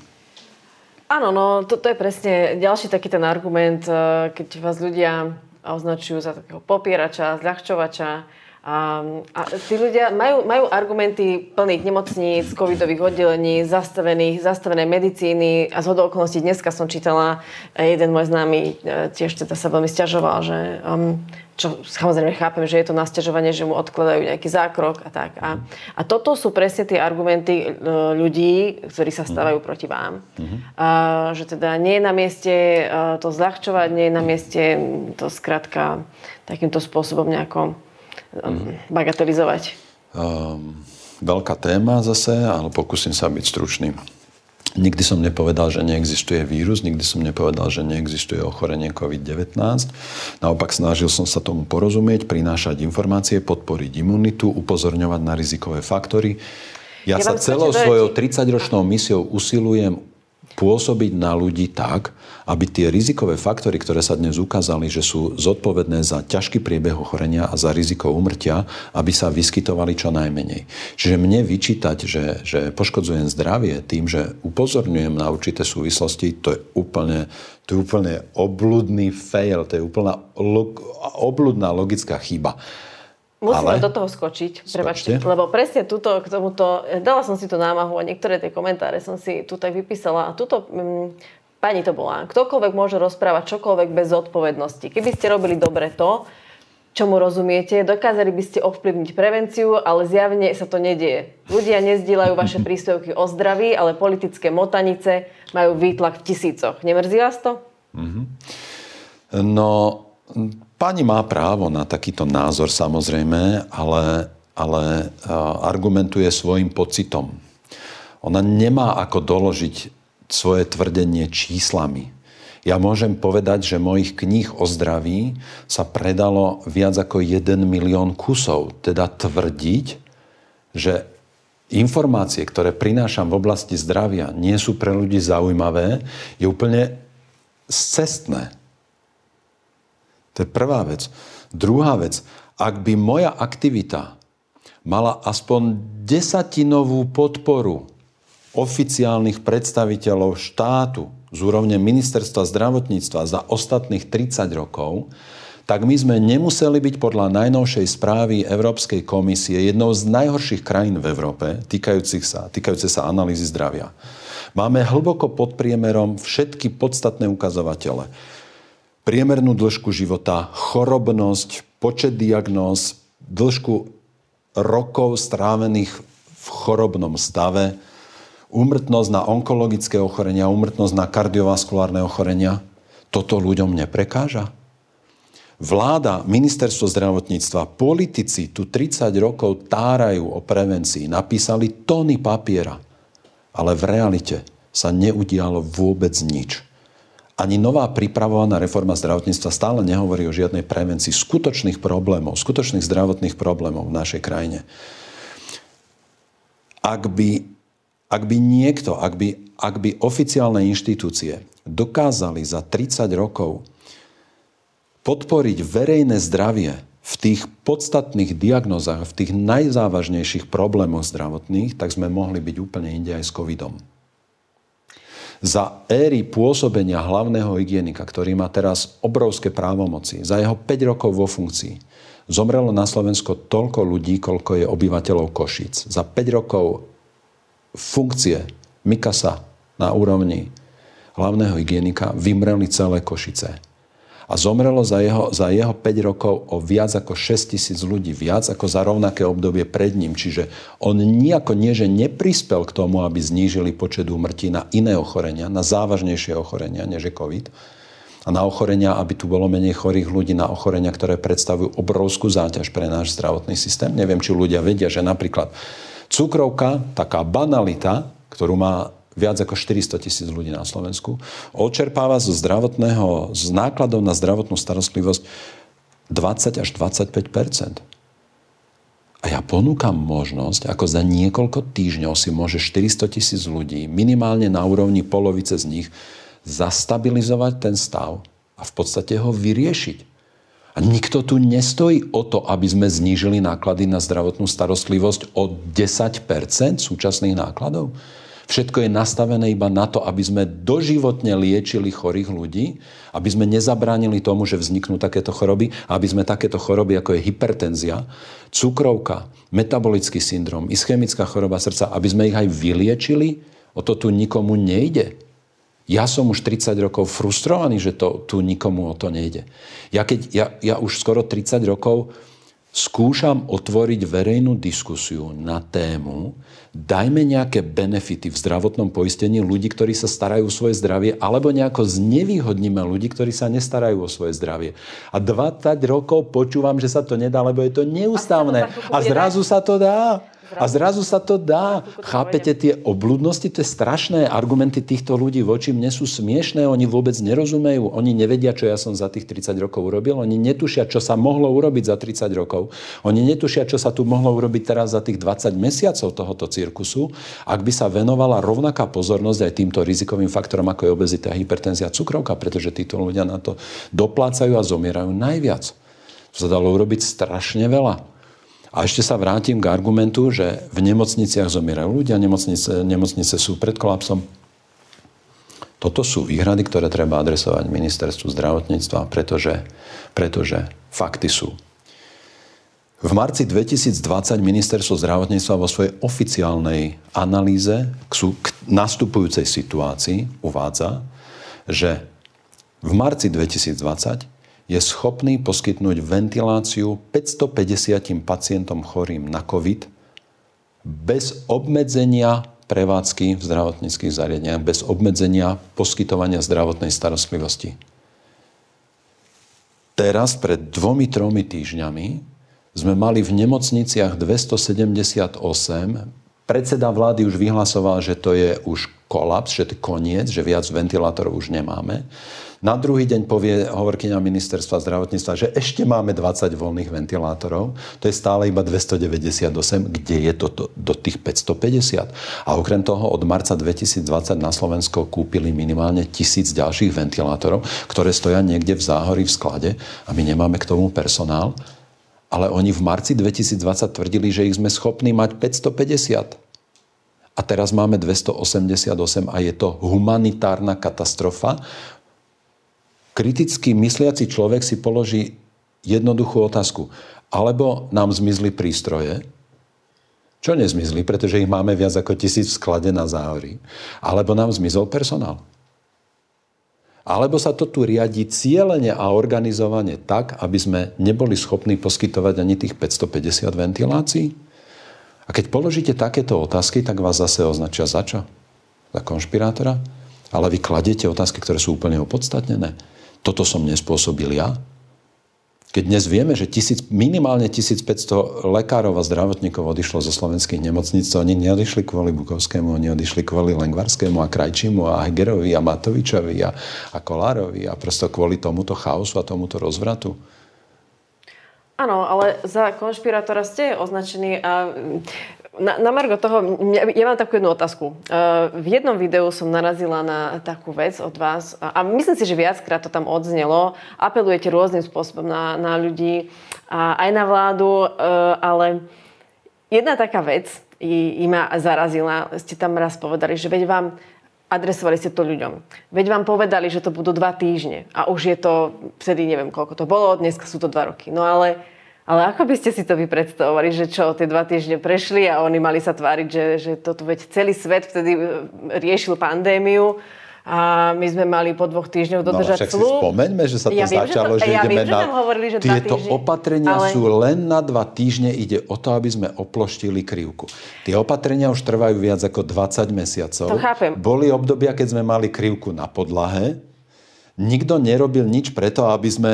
Áno, no to, to je presne ďalší taký ten argument, eh, keď vás ľudia označujú za takého popierača, zľahčovača, a, a tí ľudia majú, majú argumenty plných nemocníc, covidových oddelení, zastavených, zastavené medicíny a z okolností dneska som čítala, jeden môj známy e, tiež teda sa veľmi stiažoval, že um, čo samozrejme chápem, že je to nasťažovanie, že mu odkladajú nejaký zákrok a tak. A, a toto sú presne tie argumenty e, ľudí, ktorí sa stávajú proti vám. Uh-huh. A, že teda nie je na mieste e, to zľahčovať, nie je na mieste to skrátka takýmto spôsobom nejako mm-hmm. bagatelizovať? Um, veľká téma zase, ale pokúsim sa byť stručný. Nikdy som nepovedal, že neexistuje vírus, nikdy som nepovedal, že neexistuje ochorenie COVID-19. Naopak snažil som sa tomu porozumieť, prinášať informácie, podporiť imunitu, upozorňovať na rizikové faktory. Ja, ja sa celou svojou 30-ročnou misiou usilujem pôsobiť na ľudí tak, aby tie rizikové faktory, ktoré sa dnes ukázali, že sú zodpovedné za ťažký priebeh ochorenia a za riziko umrtia, aby sa vyskytovali čo najmenej. Čiže mne vyčítať, že, že poškodzujem zdravie tým, že upozorňujem na určité súvislosti, to je úplne, to je úplne obludný fail, to je úplná log, obludná logická chyba. Musíme Ale... do toho skočiť, prebačte, lebo presne tuto, k tomuto, dala som si to námahu a niektoré tie komentáre som si tu tak vypísala a tuto, mm, pani to bola, ktokoľvek môže rozprávať čokoľvek bez zodpovednosti. Keby ste robili dobre to, čomu rozumiete, dokázali by ste ovplyvniť prevenciu, ale zjavne sa to nedieje. Ľudia nezdieľajú vaše príspevky o zdraví, ale politické motanice majú výtlak v tisícoch. Nemrzí vás to? Mm-hmm. No, Pani má právo na takýto názor samozrejme, ale, ale argumentuje svojim pocitom. Ona nemá ako doložiť svoje tvrdenie číslami. Ja môžem povedať, že mojich kníh o zdraví sa predalo viac ako 1 milión kusov. Teda tvrdiť, že informácie, ktoré prinášam v oblasti zdravia, nie sú pre ľudí zaujímavé, je úplne cestné. To je prvá vec. Druhá vec, ak by moja aktivita mala aspoň desatinovú podporu oficiálnych predstaviteľov štátu, z úrovne ministerstva zdravotníctva za ostatných 30 rokov, tak my sme nemuseli byť podľa najnovšej správy Európskej komisie jednou z najhorších krajín v Európe týkajúcich sa, týkajúce sa analýzy zdravia. Máme hlboko pod priemerom všetky podstatné ukazovatele. Priemernú dĺžku života, chorobnosť, počet diagnóz, dĺžku rokov strávených v chorobnom stave, úmrtnosť na onkologické ochorenia, úmrtnosť na kardiovaskulárne ochorenia. Toto ľuďom neprekáža? Vláda, ministerstvo zdravotníctva, politici tu 30 rokov tárajú o prevencii, napísali tóny papiera, ale v realite sa neudialo vôbec nič. Ani nová pripravovaná reforma zdravotníctva stále nehovorí o žiadnej prevencii skutočných problémov, skutočných zdravotných problémov v našej krajine. Ak by, ak by niekto, ak by, ak by oficiálne inštitúcie dokázali za 30 rokov podporiť verejné zdravie v tých podstatných diagnozách, v tých najzávažnejších problémoch zdravotných, tak sme mohli byť úplne inde aj s covidom. Za éry pôsobenia hlavného hygienika, ktorý má teraz obrovské právomoci, za jeho 5 rokov vo funkcii, zomrelo na Slovensko toľko ľudí, koľko je obyvateľov Košíc. Za 5 rokov funkcie Mikasa na úrovni hlavného hygienika vymreli celé Košice a zomrelo za jeho, za jeho 5 rokov o viac ako 6 tisíc ľudí, viac ako za rovnaké obdobie pred ním. Čiže on nejako nie, že neprispel k tomu, aby znížili počet úmrtí na iné ochorenia, na závažnejšie ochorenia, než je COVID, a na ochorenia, aby tu bolo menej chorých ľudí, na ochorenia, ktoré predstavujú obrovskú záťaž pre náš zdravotný systém. Neviem, či ľudia vedia, že napríklad cukrovka, taká banalita, ktorú má viac ako 400 tisíc ľudí na Slovensku, odčerpáva zo zdravotného, z nákladov na zdravotnú starostlivosť 20 až 25% a ja ponúkam možnosť, ako za niekoľko týždňov si môže 400 tisíc ľudí, minimálne na úrovni polovice z nich, zastabilizovať ten stav a v podstate ho vyriešiť. A nikto tu nestojí o to, aby sme znížili náklady na zdravotnú starostlivosť o 10% súčasných nákladov. Všetko je nastavené iba na to, aby sme doživotne liečili chorých ľudí, aby sme nezabránili tomu, že vzniknú takéto choroby, aby sme takéto choroby, ako je hypertenzia, cukrovka, metabolický syndrom, ischemická choroba srdca, aby sme ich aj vyliečili, o to tu nikomu nejde. Ja som už 30 rokov frustrovaný, že to, tu nikomu o to nejde. Ja, keď, ja, ja už skoro 30 rokov skúšam otvoriť verejnú diskusiu na tému, dajme nejaké benefity v zdravotnom poistení ľudí, ktorí sa starajú o svoje zdravie, alebo nejako znevýhodníme ľudí, ktorí sa nestarajú o svoje zdravie. A 20 rokov počúvam, že sa to nedá, lebo je to neústavné. A zrazu sa to dá. A zrazu sa to dá. Chápete tie obludnosti? To je strašné. Argumenty týchto ľudí voči mne sú smiešné. Oni vôbec nerozumejú. Oni nevedia, čo ja som za tých 30 rokov urobil. Oni netušia, čo sa mohlo urobiť za 30 rokov. Oni netušia, čo sa tu mohlo urobiť teraz za tých 20 mesiacov tohoto cirkusu, ak by sa venovala rovnaká pozornosť aj týmto rizikovým faktorom, ako je obezita, hypertenzia, cukrovka, pretože títo ľudia na to doplácajú a zomierajú najviac. To sa dalo urobiť strašne veľa. A ešte sa vrátim k argumentu, že v nemocniciach zomierajú ľudia, nemocnice, nemocnice sú pred kolapsom. Toto sú výhrady, ktoré treba adresovať ministerstvu zdravotníctva, pretože, pretože fakty sú. V marci 2020 ministerstvo zdravotníctva vo svojej oficiálnej analýze k, k nastupujúcej situácii uvádza, že v marci 2020 je schopný poskytnúť ventiláciu 550 pacientom chorým na COVID bez obmedzenia prevádzky v zdravotníckých zariadeniach, bez obmedzenia poskytovania zdravotnej starostlivosti. Teraz, pred dvomi, tromi týždňami, sme mali v nemocniciach 278. Predseda vlády už vyhlasoval, že to je už kolaps, že to je koniec, že viac ventilátorov už nemáme. Na druhý deň povie hovorkyňa ministerstva zdravotníctva, že ešte máme 20 voľných ventilátorov. To je stále iba 298. Kde je to do, tých 550? A okrem toho od marca 2020 na Slovensko kúpili minimálne tisíc ďalších ventilátorov, ktoré stoja niekde v záhorí v sklade a my nemáme k tomu personál. Ale oni v marci 2020 tvrdili, že ich sme schopní mať 550. a teraz máme 288 a je to humanitárna katastrofa. Kriticky mysliaci človek si položí jednoduchú otázku. Alebo nám zmizli prístroje, čo nezmizli, pretože ich máme viac ako tisíc v sklade na záhorí. Alebo nám zmizol personál. Alebo sa to tu riadi cieľene a organizovane tak, aby sme neboli schopní poskytovať ani tých 550 ventilácií? A keď položíte takéto otázky, tak vás zase označia za čo? Za konšpirátora? Ale vy kladiete otázky, ktoré sú úplne opodstatnené. Toto som nespôsobil ja. Keď dnes vieme, že tisíc, minimálne 1500 lekárov a zdravotníkov odišlo zo slovenských nemocníc, to oni neodišli kvôli Bukovskému, oni odišli kvôli Lengvarskému a Krajčimu a Hegerovi a Matovičovi a, a Kolárovi a prosto kvôli tomuto chaosu a tomuto rozvratu. Áno, ale za konšpirátora ste označení a na, na Margo toho, ja mám takú jednu otázku. Uh, v jednom videu som narazila na takú vec od vás a, myslím si, že viackrát to tam odznelo. Apelujete rôznym spôsobom na, na ľudí a aj na vládu, uh, ale jedna taká vec i ma zarazila. Ste tam raz povedali, že veď vám adresovali ste to ľuďom. Veď vám povedali, že to budú dva týždne a už je to, vtedy neviem koľko to bolo, dneska sú to dva roky. No ale, ale ako by ste si to vy predstavovali, že čo, tie dva týždne prešli a oni mali sa tváriť, že, že toto veď celý svet vtedy e, riešil pandémiu a my sme mali po dvoch týždňoch no, dodržať no, slúb. si spomeňme, že sa to ja začalo, viem, že, to, že ja ideme viem, na... Že hovorili, že Tieto týždne, opatrenia ale... sú len na dva týždne. Ide o to, aby sme oploštili krivku. Tie opatrenia už trvajú viac ako 20 mesiacov. To chápem. Boli obdobia, keď sme mali krivku na podlahe. Nikto nerobil nič preto, aby sme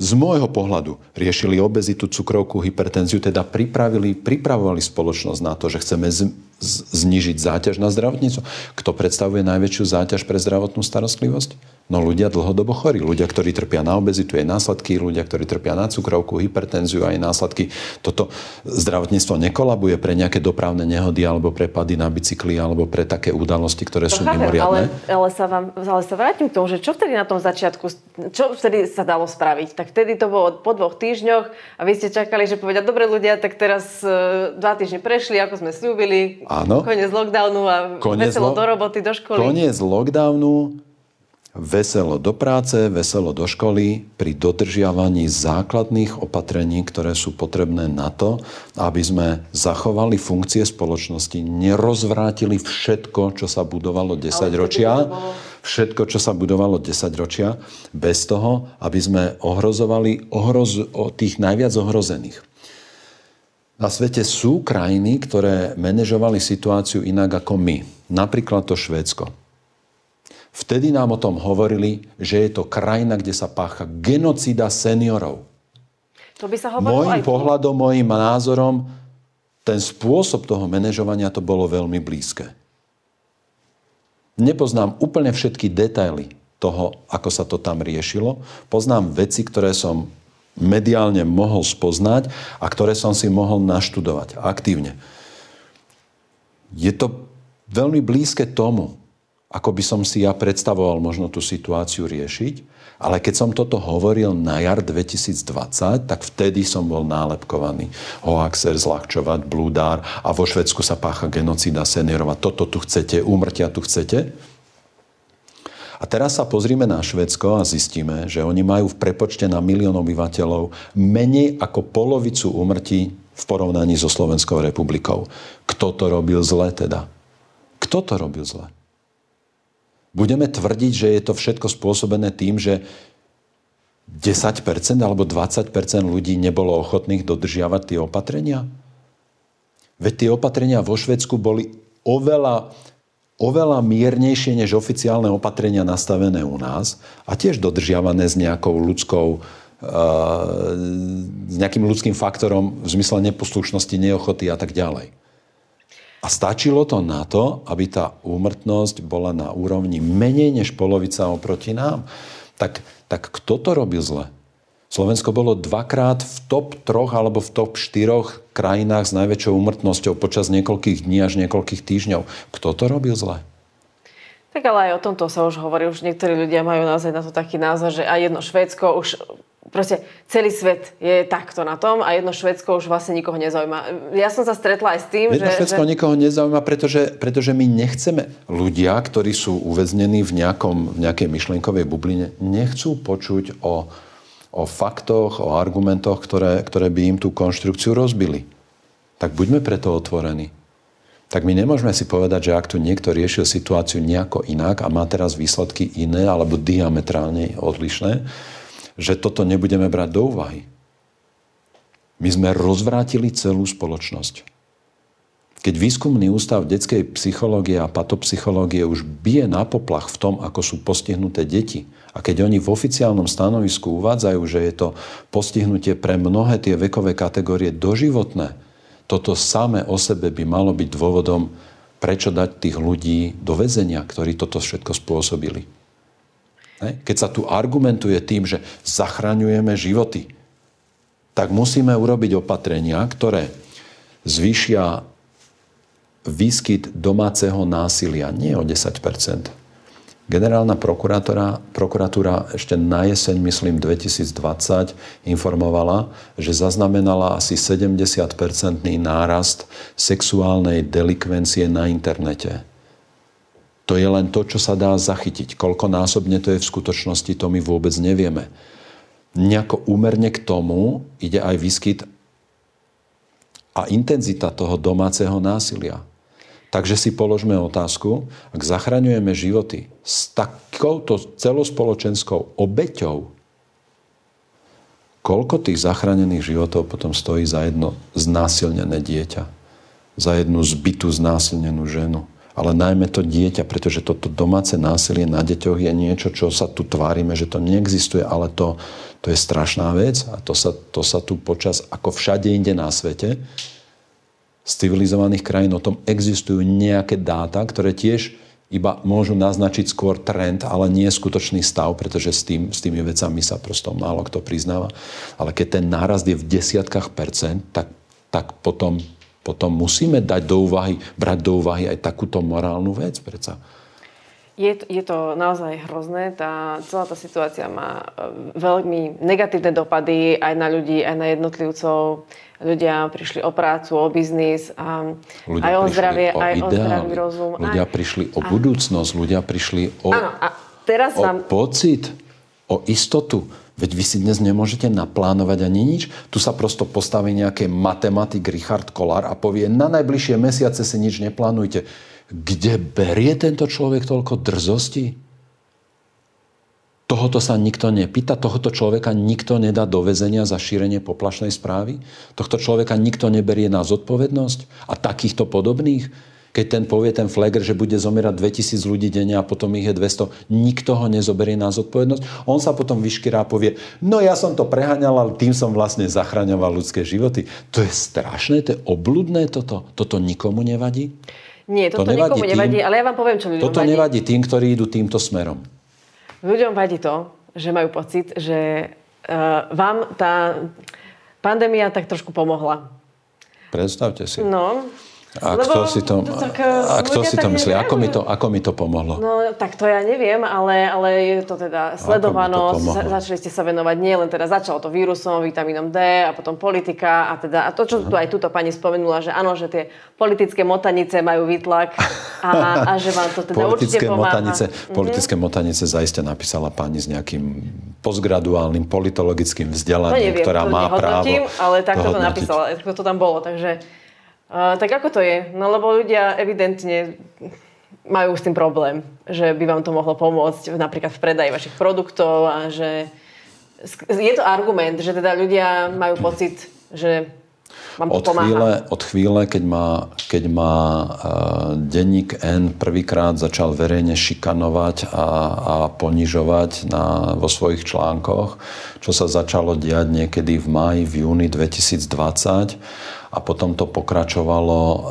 z môjho pohľadu riešili obezitu, cukrovku, hypertenziu, teda pripravili, pripravovali spoločnosť na to, že chceme z, znižiť záťaž na zdravotníctvo. Kto predstavuje najväčšiu záťaž pre zdravotnú starostlivosť? No ľudia dlhodobo chorí. Ľudia, ktorí trpia na obezitu, aj následky. Ľudia, ktorí trpia na cukrovku, hypertenziu, aj následky. Toto zdravotníctvo nekolabuje pre nejaké dopravné nehody alebo prepady na bicykli alebo pre také udalosti, ktoré to sú chápem, mimoriadne. Ale, ale, sa vám, ale sa vrátim k tomu, že čo vtedy na tom začiatku, čo vtedy sa dalo spraviť? Tak vtedy to bolo po dvoch týždňoch a vy ste čakali, že povedia, dobre ľudia, tak teraz uh, dva týždne prešli, ako sme slúbili. Áno. Koniec lockdownu a Koniec veselo lo- do roboty, do školy. Koniec lockdownu, veselo do práce, veselo do školy pri dodržiavaní základných opatrení, ktoré sú potrebné na to, aby sme zachovali funkcie spoločnosti, nerozvrátili všetko, čo sa budovalo 10 ročia, všetko, čo sa budovalo 10 ročia, bez toho, aby sme ohrozovali ohroz, tých najviac ohrozených. Na svete sú krajiny, ktoré manažovali situáciu inak ako my. Napríklad to Švédsko. Vtedy nám o tom hovorili, že je to krajina, kde sa pácha genocida seniorov. To by sa Mojím pohľadom, mojím názorom, ten spôsob toho manažovania to bolo veľmi blízke. Nepoznám úplne všetky detaily toho, ako sa to tam riešilo. Poznám veci, ktoré som mediálne mohol spoznať a ktoré som si mohol naštudovať aktívne. Je to veľmi blízke tomu, ako by som si ja predstavoval možno tú situáciu riešiť. Ale keď som toto hovoril na jar 2020, tak vtedy som bol nálepkovaný. Hoaxer, zľahčovať, blúdár a vo Švedsku sa pácha genocída seniorov a toto tu chcete, úmrtia tu chcete. A teraz sa pozrime na Švedsko a zistíme, že oni majú v prepočte na milión obyvateľov menej ako polovicu úmrtí v porovnaní so Slovenskou republikou. Kto to robil zle teda? Kto to robil zle? Budeme tvrdiť, že je to všetko spôsobené tým, že 10% alebo 20% ľudí nebolo ochotných dodržiavať tie opatrenia? Veď tie opatrenia vo Švedsku boli oveľa, oveľa miernejšie než oficiálne opatrenia nastavené u nás a tiež dodržiavané s nejakou ľudskou s nejakým ľudským faktorom v zmysle neposlušnosti, neochoty a tak ďalej. A stačilo to na to, aby tá úmrtnosť bola na úrovni menej než polovica oproti nám. Tak, tak kto to robil zle? Slovensko bolo dvakrát v top troch alebo v top štyroch krajinách s najväčšou úmrtnosťou počas niekoľkých dní až niekoľkých týždňov. Kto to robil zle? Tak ale aj o tomto sa už hovorí. Už niektorí ľudia majú naozaj na to taký názor, že aj jedno Švédsko už proste celý svet je takto na tom a jedno Švedsko už vlastne nikoho nezaujíma. Ja som sa stretla aj s tým, jedno že... Švedsko že... nikoho nezaujíma, pretože, pretože my nechceme... Ľudia, ktorí sú uväznení v, nejakom, v nejakej myšlienkovej bubline, nechcú počuť o, o faktoch, o argumentoch, ktoré, ktoré by im tú konštrukciu rozbili. Tak buďme preto otvorení. Tak my nemôžeme si povedať, že ak tu niekto riešil situáciu nejako inak a má teraz výsledky iné alebo diametrálne odlišné, že toto nebudeme brať do úvahy. My sme rozvrátili celú spoločnosť. Keď výskumný ústav detskej psychológie a patopsychológie už bije na poplach v tom, ako sú postihnuté deti, a keď oni v oficiálnom stanovisku uvádzajú, že je to postihnutie pre mnohé tie vekové kategórie doživotné, toto samé o sebe by malo byť dôvodom, prečo dať tých ľudí do väzenia, ktorí toto všetko spôsobili. Keď sa tu argumentuje tým, že zachraňujeme životy, tak musíme urobiť opatrenia, ktoré zvýšia výskyt domáceho násilia nie o 10% Generálna prokuratúra ešte na jeseň, myslím 2020, informovala, že zaznamenala asi 70-percentný nárast sexuálnej delikvencie na internete. To je len to, čo sa dá zachytiť. Koľko násobne to je v skutočnosti, to my vôbec nevieme. Nejako úmerne k tomu ide aj výskyt a intenzita toho domáceho násilia. Takže si položme otázku, ak zachraňujeme životy s takouto celospoločenskou obeťou, koľko tých zachránených životov potom stojí za jedno znásilnené dieťa, za jednu zbytú znásilnenú ženu, ale najmä to dieťa, pretože toto domáce násilie na deťoch je niečo, čo sa tu tvárime, že to neexistuje, ale to, to je strašná vec a to sa, to sa tu počas, ako všade inde na svete, z civilizovaných krajín o tom existujú nejaké dáta, ktoré tiež iba môžu naznačiť skôr trend, ale nie skutočný stav, pretože s, tým, s tými vecami sa prosto málo kto priznáva. Ale keď ten nárast je v desiatkách percent, tak, tak potom potom musíme dať do úvahy, brať do úvahy aj takúto morálnu vec predsa. Je, je to naozaj hrozné. Tá, celá tá situácia má e, veľmi negatívne dopady aj na ľudí, aj na jednotlivcov. Ľudia prišli o prácu, o biznis, a ľudia aj o zdravie, o aj ideály. o zdravý rozum. Ľudia aj... prišli o budúcnosť, ľudia prišli o, Áno, a teraz o vám... pocit, o istotu. Veď vy si dnes nemôžete naplánovať ani nič. Tu sa prosto postaví nejaký matematik Richard Kolár a povie, na najbližšie mesiace si nič neplánujte. Kde berie tento človek toľko drzosti? Tohoto sa nikto nepýta, tohoto človeka nikto nedá do väzenia za šírenie poplašnej správy, tohto človeka nikto neberie na zodpovednosť a takýchto podobných keď ten povie ten flager, že bude zomierať 2000 ľudí denne a potom ich je 200, nikto ho nezoberie na zodpovednosť. On sa potom vyškyrá a povie, no ja som to preháňal, ale tým som vlastne zachraňoval ľudské životy. To je strašné, to je obludné toto. Toto nikomu nevadí? Nie, toto to nevadí nikomu tým, nevadí, ale ja vám poviem, čo ľuďom Toto vadí. nevadí tým, ktorí idú týmto smerom. Ľuďom vadí to, že majú pocit, že uh, vám tá pandémia tak trošku pomohla. Predstavte si. No, a Lebo, kto si to, tak, a kto si to myslí? Ako mi to, ako mi to pomohlo? No tak to ja neviem, ale, ale je to teda sledovanosť. Za, začali ste sa venovať nie len teda začalo to vírusom, vitamínom D a potom politika a teda a to, čo tu aj túto pani spomenula, že áno, že tie politické motanice majú výtlak a, a že vám to teda politické určite pomáha. Motanice, mm-hmm. Politické motanice zaiste napísala pani s nejakým postgraduálnym politologickým vzdelaním, neviem, ktorá má právo ale takto to, to napísala, to tam bolo, takže Uh, tak ako to je? No lebo ľudia evidentne majú s tým problém, že by vám to mohlo pomôcť napríklad v predaji vašich produktov a že je to argument, že teda ľudia majú pocit, že vám to od chvíle, od chvíle, keď má, keď má uh, denník N prvýkrát začal verejne šikanovať a, a ponižovať na, vo svojich článkoch, čo sa začalo diať niekedy v máji, v júni 2020, a potom to pokračovalo um,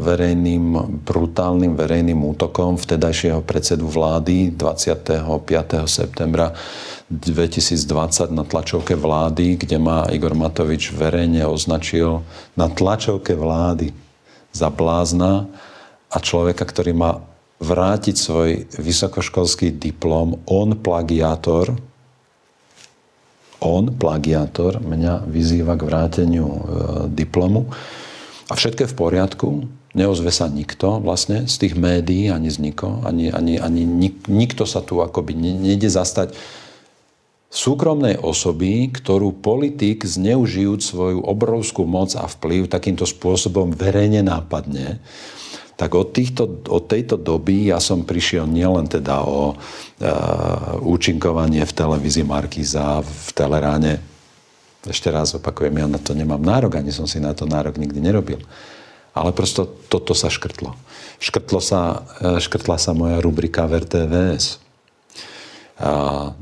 verejným, brutálnym verejným útokom vtedajšieho predsedu vlády 25. septembra 2020 na tlačovke vlády, kde ma Igor Matovič verejne označil na tlačovke vlády za blázna a človeka, ktorý má vrátiť svoj vysokoškolský diplom, on plagiátor, On, plagiátor, mňa vyzýva k vráteniu e, diplomu. A všetko je v poriadku, neozve sa nikto vlastne z tých médií, ani z niko, ani, ani, ani nik, nikto sa tu akoby nejde zastať súkromnej osoby, ktorú politik zneužijúc svoju obrovskú moc a vplyv takýmto spôsobom verejne nápadne, tak od, týchto, od tejto doby ja som prišiel nielen teda o e, účinkovanie v televízii Markiza, v Teleráne. Ešte raz opakujem, ja na to nemám nárok, ani som si na to nárok nikdy nerobil. Ale prosto toto sa škrtlo. Škrtlo sa, e, škrtla sa moja rubrika v RTVS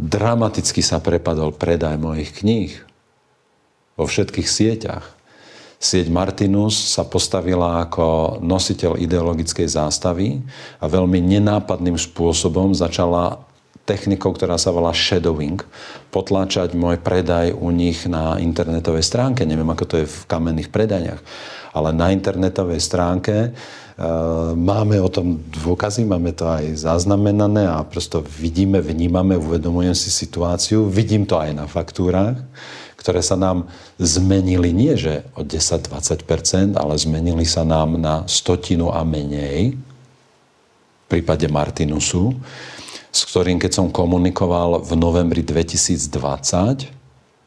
dramaticky sa prepadol predaj mojich kníh vo všetkých sieťach. Sieť Martinus sa postavila ako nositeľ ideologickej zástavy a veľmi nenápadným spôsobom začala technikou, ktorá sa volá shadowing, potláčať môj predaj u nich na internetovej stránke. Neviem, ako to je v kamenných predaniach, ale na internetovej stránke Eh, máme o tom dôkazy, máme to aj zaznamenané a prosto vidíme, vnímame, uvedomujem si situáciu. Vidím to aj na faktúrach, ktoré sa nám zmenili nie že o 10-20%, ale zmenili sa nám na stotinu a menej v prípade Martinusu, s ktorým keď som komunikoval v novembri 2020,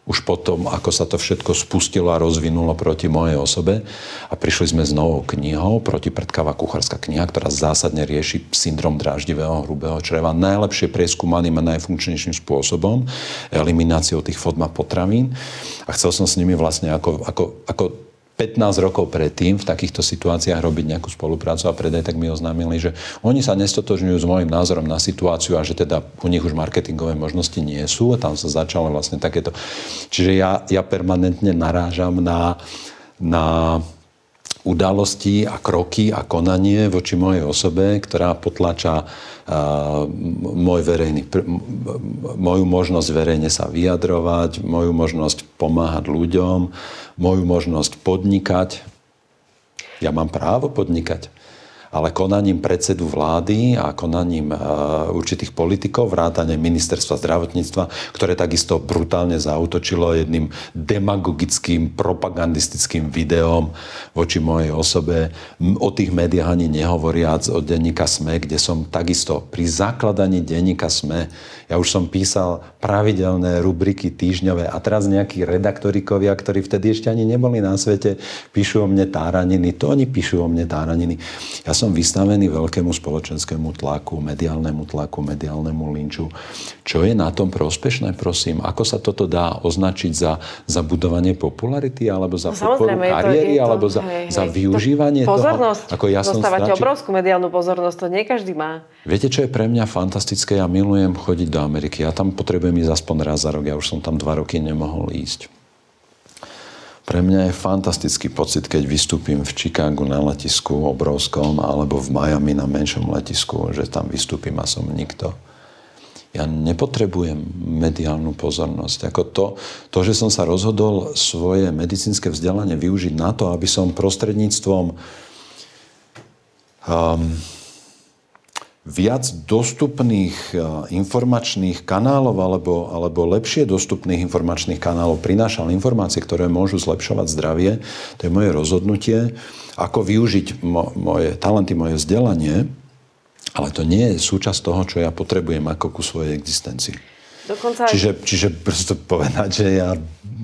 už potom, ako sa to všetko spustilo a rozvinulo proti mojej osobe. A prišli sme s novou knihou, protipredkáva kuchárska kniha, ktorá zásadne rieši syndrom dráždivého hrubého čreva najlepšie preskúmaným a najfunkčnejším spôsobom, elimináciou tých fodma potravín. A chcel som s nimi vlastne ako, ako, ako 15 rokov predtým v takýchto situáciách robiť nejakú spoluprácu a predaj, tak mi oznámili, že oni sa nestotožňujú s môjim názorom na situáciu a že teda u nich už marketingové možnosti nie sú a tam sa začalo vlastne takéto. Čiže ja, ja permanentne narážam na, na udalosti a kroky a konanie voči mojej osobe, ktorá potlača môj verejný, moju možnosť verejne sa vyjadrovať, moju možnosť pomáhať ľuďom, moju možnosť podnikať. Ja mám právo podnikať ale konaním predsedu vlády a konaním e, určitých politikov, vrátane ministerstva zdravotníctva, ktoré takisto brutálne zautočilo jedným demagogickým, propagandistickým videom voči mojej osobe. O tých médiách ani nehovoriac, o denníka SME, kde som takisto pri zakladaní denníka SME ja už som písal pravidelné rubriky týždňové a teraz nejakí redaktorikovia, ktorí vtedy ešte ani neboli na svete, píšu o mne táraniny. To oni píšu o mne táraniny. Ja som vystavený veľkému spoločenskému tlaku, mediálnemu tlaku, mediálnemu linču. Čo je na tom prospešné, prosím? Ako sa toto dá označiť za, za budovanie popularity, alebo za no, podporu kariéry, to, to, alebo za, hej, za využívanie to, pozornosť, toho? Ako ja som obrovskú mediálnu pozornosť, to nie každý má. Viete, čo je pre mňa fantastické? Ja milujem chodiť do Ameriky. Ja tam potrebujem ísť aspoň raz za rok. Ja už som tam dva roky nemohol ísť. Pre mňa je fantastický pocit, keď vystúpim v Chicagu na letisku obrovskom alebo v Miami na menšom letisku, že tam vystúpim a som nikto ja nepotrebujem mediálnu pozornosť. Ako to, to, že som sa rozhodol svoje medicínske vzdelanie využiť na to, aby som prostredníctvom um, viac dostupných uh, informačných kanálov alebo, alebo lepšie dostupných informačných kanálov prinášal informácie, ktoré môžu zlepšovať zdravie. To je moje rozhodnutie. Ako využiť mo- moje talenty, moje vzdelanie ale to nie je súčasť toho, čo ja potrebujem ako ku svojej existencii. Dokonca. Čiže, čiže prosto povedať, že ja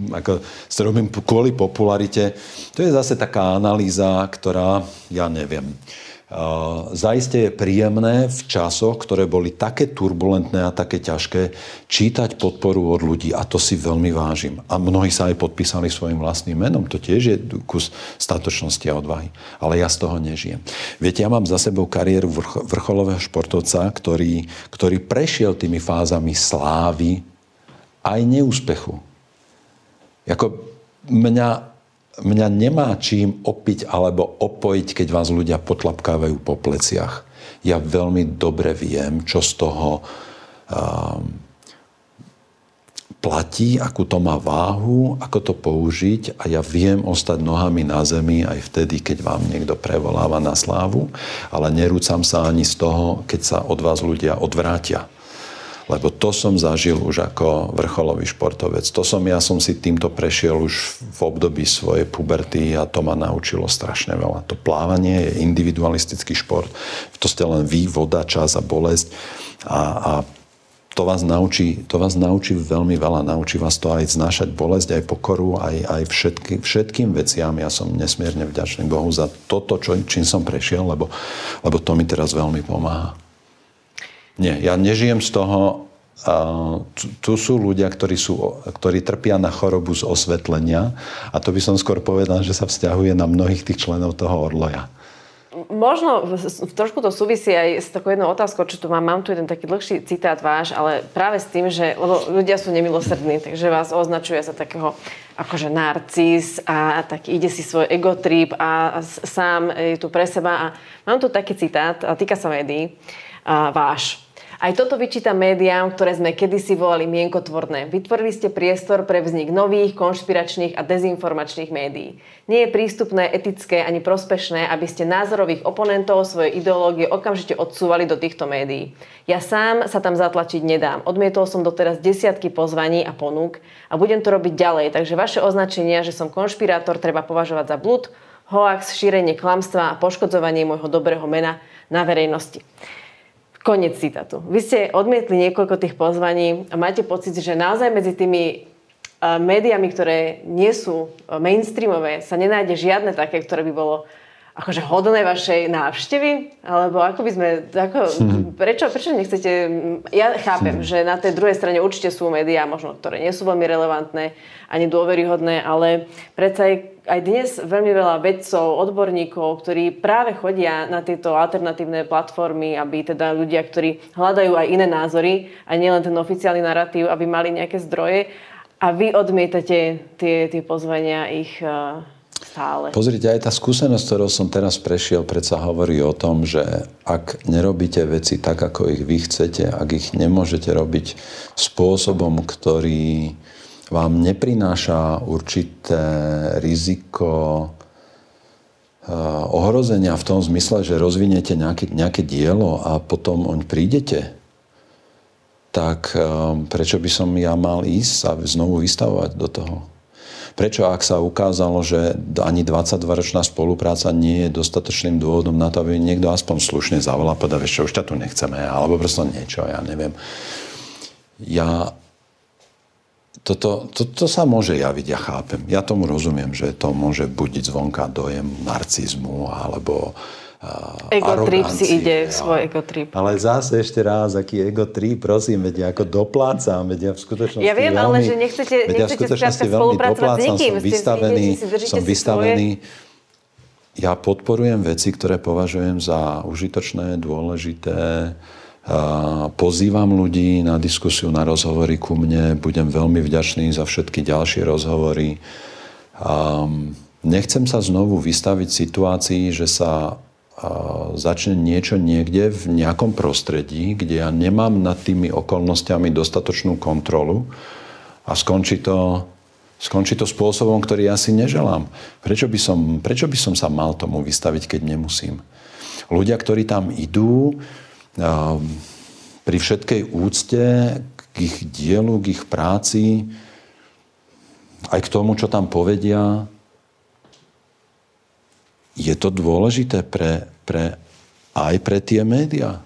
ako to robím kvôli popularite, to je zase taká analýza, ktorá, ja neviem, Zaiste je príjemné v časoch, ktoré boli také turbulentné a také ťažké, čítať podporu od ľudí a to si veľmi vážim. A mnohí sa aj podpísali svojim vlastným menom. To tiež je kus statočnosti a odvahy. Ale ja z toho nežijem. Viete, ja mám za sebou kariéru vrcholového športovca, ktorý, ktorý prešiel tými fázami slávy aj neúspechu. Jako mňa mňa nemá čím opiť alebo opojiť, keď vás ľudia potlapkávajú po pleciach. Ja veľmi dobre viem, čo z toho um, platí, akú to má váhu, ako to použiť a ja viem ostať nohami na zemi aj vtedy, keď vám niekto prevoláva na slávu, ale nerúcam sa ani z toho, keď sa od vás ľudia odvrátia. Lebo to som zažil už ako vrcholový športovec. To som, ja som si týmto prešiel už v období svojej puberty a to ma naučilo strašne veľa. To plávanie je individualistický šport. To ste len vy, voda, čas a bolesť. A, a to vás, naučí, to vás naučí veľmi veľa. Naučí vás to aj znášať bolesť, aj pokoru, aj, aj všetky, všetkým veciam. Ja som nesmierne vďačný Bohu za toto, čo, čím som prešiel, lebo, lebo to mi teraz veľmi pomáha. Nie, ja nežijem z toho, tu sú ľudia, ktorí, sú, ktorí trpia na chorobu z osvetlenia a to by som skôr povedal, že sa vzťahuje na mnohých tých členov toho orloja. Možno trošku to súvisí aj s takou jednou otázkou, čo tu mám. Mám tu jeden taký dlhší citát váš, ale práve s tým, že lebo ľudia sú nemilosrdní, takže vás označuje za takého akože narcis a tak ide si svoj egotrip a, a sám je tu pre seba. A mám tu taký citát, a týka sa médií, a váš. Aj toto vyčítam médiám, ktoré sme kedysi volali mienkotvorné. Vytvorili ste priestor pre vznik nových, konšpiračných a dezinformačných médií. Nie je prístupné, etické ani prospešné, aby ste názorových oponentov svoje ideológie okamžite odsúvali do týchto médií. Ja sám sa tam zatlačiť nedám. Odmietol som doteraz desiatky pozvaní a ponúk a budem to robiť ďalej, takže vaše označenia, že som konšpirátor, treba považovať za blud, hoax, šírenie klamstva a poškodzovanie môjho dobrého mena na verejnosti. Konec citátu. Vy ste odmietli niekoľko tých pozvaní a máte pocit, že naozaj medzi tými e, médiami, ktoré nie sú e, mainstreamové, sa nenájde žiadne také, ktoré by bolo akože hodné vašej návštevy? Alebo ako by sme... Ako, prečo, prečo nechcete... Ja chápem, že na tej druhej strane určite sú médiá, možno, ktoré nie sú veľmi relevantné ani dôveryhodné, ale predsa aj aj dnes veľmi veľa vedcov, odborníkov, ktorí práve chodia na tieto alternatívne platformy, aby teda ľudia, ktorí hľadajú aj iné názory a nielen ten oficiálny narratív, aby mali nejaké zdroje. A vy odmietate tie, tie pozvania ich uh, stále. Pozrite, aj tá skúsenosť, ktorou som teraz prešiel, predsa hovorí o tom, že ak nerobíte veci tak, ako ich vy chcete, ak ich nemôžete robiť spôsobom, ktorý vám neprináša určité riziko eh, ohrozenia v tom zmysle, že rozviniete nejaké, nejaké dielo a potom oň prídete, tak eh, prečo by som ja mal ísť sa znovu vystavovať do toho? Prečo, ak sa ukázalo, že ani 22-ročná spolupráca nie je dostatočným dôvodom na to, aby niekto aspoň slušne zavolal a povedal, že už ťa tu nechceme, alebo prosto niečo, ja neviem. Ja toto, to, to sa môže javiť, ja chápem. Ja tomu rozumiem, že to môže budiť zvonka dojem narcizmu alebo uh, Egotrip si ide, svoj egotrip. Ale zase ešte raz, aký egotrip, prosím, veď ja ako doplácam, veď ja v skutočnosti Ja viem, veľmi, ale že nechcete, nechcete skrátka spolupracovať s nikým. Som vystavený, som vystavený ja podporujem veci, ktoré považujem za užitočné, dôležité, Pozývam ľudí na diskusiu, na rozhovory ku mne. Budem veľmi vďačný za všetky ďalšie rozhovory. Nechcem sa znovu vystaviť situácii, že sa začne niečo niekde v nejakom prostredí, kde ja nemám nad tými okolnostiami dostatočnú kontrolu a skončí to, skončí to spôsobom, ktorý ja si neželám. Prečo by, som, prečo by som sa mal tomu vystaviť, keď nemusím? Ľudia, ktorí tam idú, pri všetkej úcte k ich dielu, k ich práci, aj k tomu, čo tam povedia, je to dôležité pre, pre, aj pre tie médiá.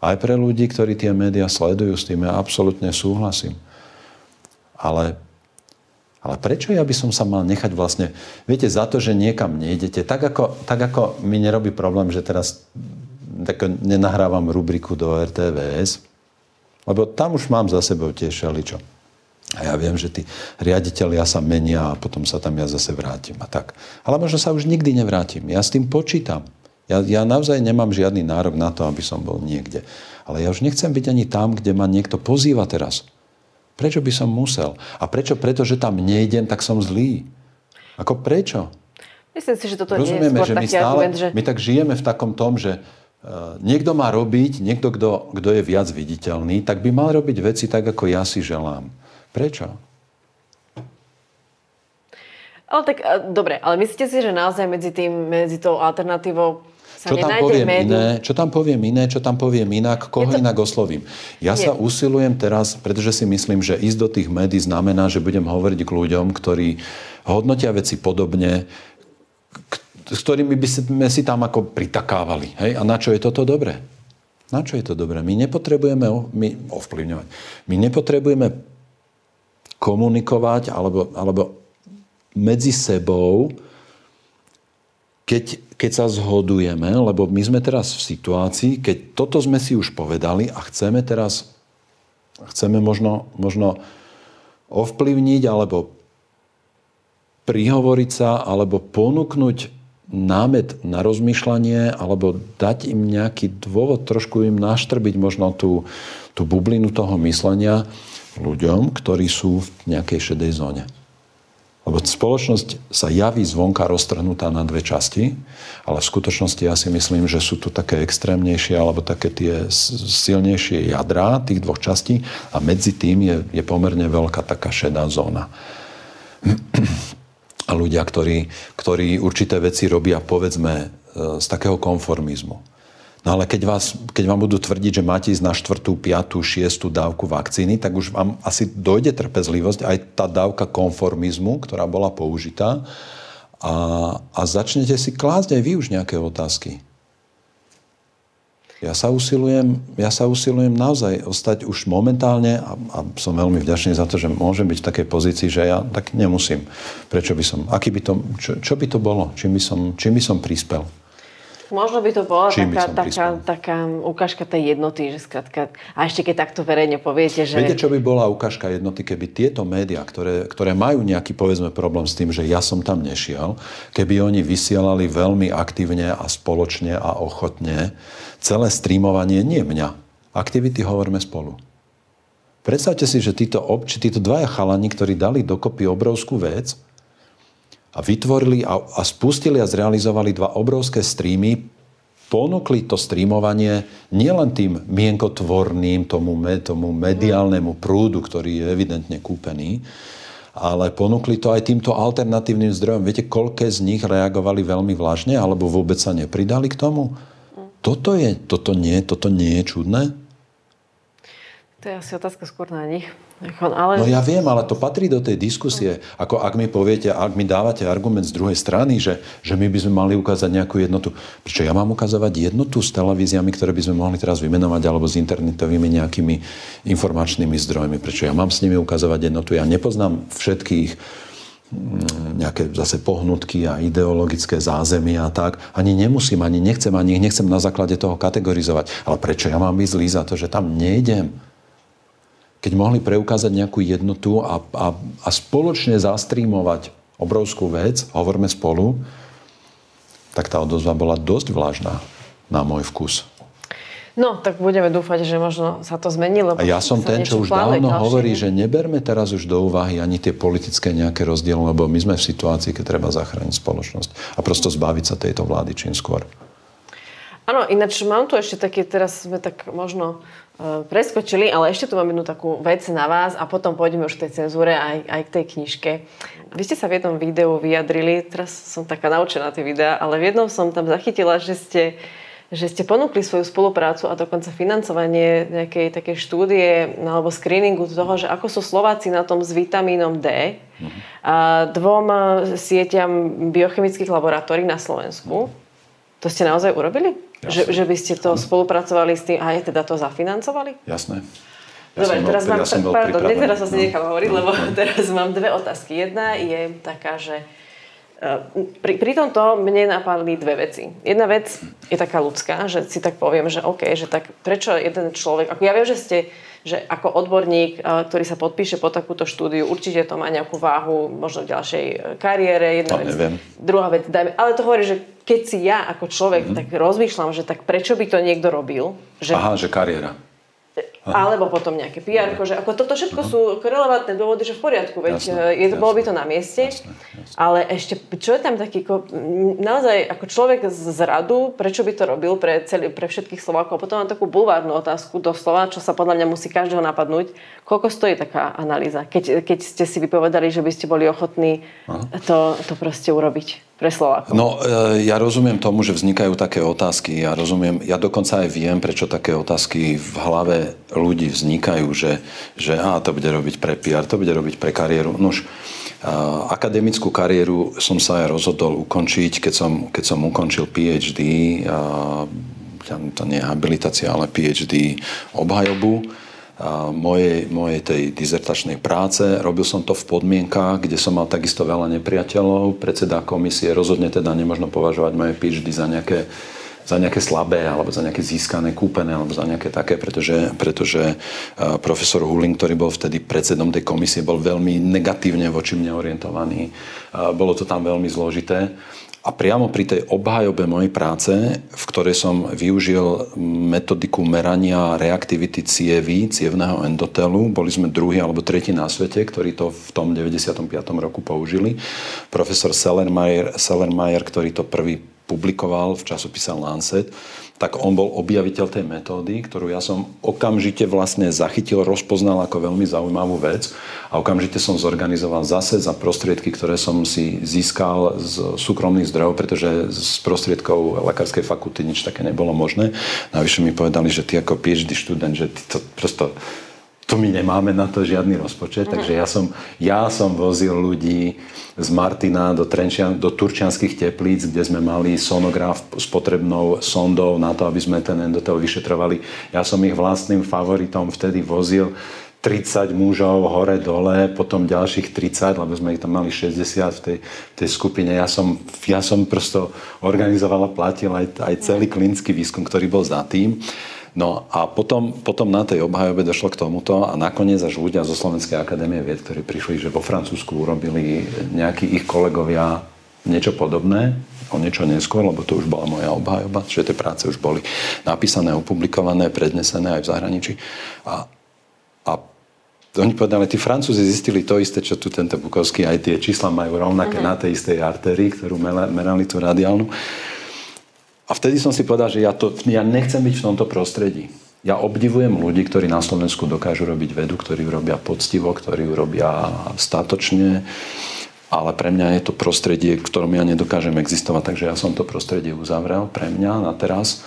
Aj pre ľudí, ktorí tie médiá sledujú, s tým ja absolútne súhlasím. Ale, ale prečo ja by som sa mal nechať vlastne... Viete, za to, že niekam nejdete, tak ako, tak ako mi nerobí problém, že teraz tak nenahrávam rubriku do RTVS, lebo tam už mám za sebou tiež šeličo. A ja viem, že tí riaditeľia sa menia a potom sa tam ja zase vrátim a tak. Ale možno sa už nikdy nevrátim. Ja s tým počítam. Ja, ja naozaj nemám žiadny nárok na to, aby som bol niekde. Ale ja už nechcem byť ani tam, kde ma niekto pozýva teraz. Prečo by som musel? A prečo? Preto, že tam nejdem, tak som zlý. Ako prečo? Myslím si, že toto Rozumieme, nie je skôr že my stále, argument, že... My tak žijeme v takom tom, že niekto má robiť, niekto, kto, kto je viac viditeľný, tak by mal robiť veci tak, ako ja si želám. Prečo? Ale tak, eh, dobre, ale myslíte si, že naozaj medzi, tým, medzi tou alternatívou čo tam poviem iné, čo tam poviem iné, čo tam poviem inak, koho to... inak oslovím. Ja Nie. sa usilujem teraz, pretože si myslím, že ísť do tých médií znamená, že budem hovoriť k ľuďom, ktorí hodnotia veci podobne, s ktorými by sme si tam ako pritakávali. Hej? A na čo je toto dobré? Na čo je to dobré? My nepotrebujeme my ovplyvňovať. My nepotrebujeme komunikovať alebo, alebo medzi sebou keď, keď sa zhodujeme, lebo my sme teraz v situácii, keď toto sme si už povedali a chceme teraz, chceme možno, možno ovplyvniť alebo prihovoriť sa alebo ponúknuť námet na rozmýšľanie alebo dať im nejaký dôvod, trošku im naštrbiť možno tú, tú bublinu toho myslenia ľuďom, ktorí sú v nejakej šedej zóne. Lebo spoločnosť sa javí zvonka roztrhnutá na dve časti, ale v skutočnosti ja si myslím, že sú tu také extrémnejšie alebo také tie silnejšie jadrá tých dvoch častí a medzi tým je, je pomerne veľká taká šedá zóna. A ľudia, ktorí, ktorí určité veci robia, povedzme, e, z takého konformizmu No ale keď, vás, keď vám budú tvrdiť, že máte ísť na štvrtú, piatú, šiestu dávku vakcíny, tak už vám asi dojde trpezlivosť, aj tá dávka konformizmu, ktorá bola použitá a, a začnete si klásť aj vy už nejaké otázky. Ja sa usilujem, ja sa usilujem naozaj ostať už momentálne a, a som veľmi vďačný za to, že môžem byť v takej pozícii, že ja tak nemusím. Prečo by som, aký by to, čo, čo by to bolo, čím by som, čím by som prispel. Možno by to bola taká, taká, taká ukážka tej jednoty, že skratka, a ešte keď takto verejne poviete, že... Viete, čo by bola ukážka jednoty, keby tieto médiá, ktoré, ktoré majú nejaký, povedzme, problém s tým, že ja som tam nešiel, keby oni vysielali veľmi aktívne a spoločne a ochotne celé streamovanie, nie mňa, aktivity hovorme spolu. Predstavte si, že títo, obči, títo dvaja chalani, ktorí dali dokopy obrovskú vec, a vytvorili a, a spustili a zrealizovali dva obrovské streamy, ponúkli to streamovanie nielen tým mienkotvorným, tomu, tomu mediálnemu prúdu, ktorý je evidentne kúpený, ale ponúkli to aj týmto alternatívnym zdrojom. Viete, koľké z nich reagovali veľmi vlažne alebo vôbec sa nepridali k tomu? Toto, je, toto, nie, toto nie je čudné? To je asi otázka skôr na nich. Ale... No ja viem, ale to patrí do tej diskusie. Ako ak mi poviete, ak mi dávate argument z druhej strany, že, že my by sme mali ukázať nejakú jednotu. Prečo ja mám ukazovať jednotu s televíziami, ktoré by sme mohli teraz vymenovať, alebo s internetovými nejakými informačnými zdrojmi? Prečo ja mám s nimi ukazovať jednotu? Ja nepoznám všetkých mm, nejaké zase pohnutky a ideologické zázemie a tak. Ani nemusím, ani nechcem, ani nechcem na základe toho kategorizovať. Ale prečo ja mám byť zlý za to, že tam nejdem? Keď mohli preukázať nejakú jednotu a, a, a spoločne zastrímovať obrovskú vec, hovorme spolu, tak tá odozva bola dosť vlažná na môj vkus. No, tak budeme dúfať, že možno sa to zmení. Lebo a ja som ten, čo už dávno ďalšie. hovorí, že neberme teraz už do úvahy ani tie politické nejaké rozdiely, lebo my sme v situácii, keď treba zachrániť spoločnosť a prosto zbaviť sa tejto vlády čím skôr. Áno, ináč mám tu ešte také, teraz sme tak možno preskočili, ale ešte tu mám jednu takú vec na vás a potom pôjdeme už k tej cenzúre aj, aj k tej knižke. Vy ste sa v jednom videu vyjadrili, teraz som taká naučená tie videá, ale v jednom som tam zachytila, že ste, že ste ponúkli svoju spoluprácu a dokonca financovanie nejakej takej štúdie alebo screeningu toho, že ako sú Slováci na tom s vitamínom D uh-huh. a dvom sieťam biochemických laboratórií na Slovensku. To ste naozaj urobili? Že, že by ste to spolupracovali s tým a aj teda to zafinancovali? Jasné. Ja Dobre, teraz bol, mám, ja pardon, teraz sa si nechám hovoriť, lebo no. teraz mám dve otázky. Jedna je taká, že e, pri, pri tomto mne napadli dve veci. Jedna vec je taká ľudská, že si tak poviem, že OK, že tak prečo jeden človek, ako ja viem, že ste že ako odborník, eh, ktorý sa podpíše po takúto štúdiu, určite to má nejakú váhu možno v ďalšej eh, kariére. Jedna vec. Neviem. Druhá vec, dajme, ale to hovorí, že keď si ja ako človek mm-hmm. tak rozmýšľam, že tak prečo by to niekto robil. Že... Aha, že kariéra. Alebo potom nejaké PR, že ako toto všetko sú relevantné dôvody, že v poriadku, veď jasne, je, jasne, bolo by to na mieste. Jasne, jasne. Ale ešte, čo je tam taký, naozaj ako človek z radu, prečo by to robil pre, celý, pre všetkých Slovákov? Potom mám takú bulvárnu otázku doslova, čo sa podľa mňa musí každého napadnúť. Koľko stojí taká analýza, keď, keď ste si vypovedali, že by ste boli ochotní to, to proste urobiť? Pre Slovákov? No, e, ja rozumiem tomu, že vznikajú také otázky. Ja rozumiem, ja dokonca aj viem, prečo také otázky v hlave ľudí vznikajú, že, že á, to bude robiť pre PR, to bude robiť pre kariéru. Nož, akademickú kariéru som sa aj rozhodol ukončiť, keď som, keď som ukončil PhD, a, to nie je habilitácia, ale PhD obhajobu mojej, mojej tej dizertačnej práce. Robil som to v podmienkách, kde som mal takisto veľa nepriateľov. Predseda komisie rozhodne teda nemôžno považovať moje PhD za nejaké za nejaké slabé, alebo za nejaké získané, kúpené, alebo za nejaké také, pretože, pretože profesor Huling, ktorý bol vtedy predsedom tej komisie, bol veľmi negatívne voči mne orientovaný. Bolo to tam veľmi zložité. A priamo pri tej obhajobe mojej práce, v ktorej som využil metodiku merania reaktivity cievy, cievného endotelu, boli sme druhý alebo tretí na svete, ktorí to v tom 95. roku použili. Profesor Sellermayer, Sellermayer ktorý to prvý publikoval v časopise Lancet, tak on bol objaviteľ tej metódy, ktorú ja som okamžite vlastne zachytil, rozpoznal ako veľmi zaujímavú vec a okamžite som zorganizoval zase za prostriedky, ktoré som si získal z súkromných zdrojov, pretože z prostriedkov lekárskej fakulty nič také nebolo možné. Navyše mi povedali, že ty ako PhD študent, že ty to prosto to my nemáme na to žiadny rozpočet, mm. takže ja som, ja som vozil ľudí z Martina do, Trenčian, do Turčianských teplíc, kde sme mali sonograf s potrebnou sondou na to, aby sme ten endotel vyšetrovali. Ja som ich vlastným favoritom vtedy vozil 30 mužov hore-dole, potom ďalších 30, lebo sme ich tam mali 60 v tej, v tej skupine. Ja som, ja som prosto organizoval a platil aj, aj celý klinický výskum, ktorý bol za tým. No a potom, potom na tej obhajobe došlo k tomuto a nakoniec až ľudia zo Slovenskej akadémie vied, ktorí prišli, že vo Francúzsku urobili nejakí ich kolegovia niečo podobné, o niečo neskôr, lebo to už bola moja obhajoba, že tie práce už boli napísané, opublikované, prednesené aj v zahraničí. A, a oni povedali, tí Francúzi zistili to isté, čo tu tento Bukovský, aj tie čísla majú rovnaké uh-huh. na tej istej artérii, ktorú merali tú radiálnu. A vtedy som si povedal, že ja, to, ja nechcem byť v tomto prostredí. Ja obdivujem ľudí, ktorí na Slovensku dokážu robiť vedu, ktorí ju robia poctivo, ktorí ju robia statočne, ale pre mňa je to prostredie, v ktorom ja nedokážem existovať, takže ja som to prostredie uzavrel pre mňa na teraz.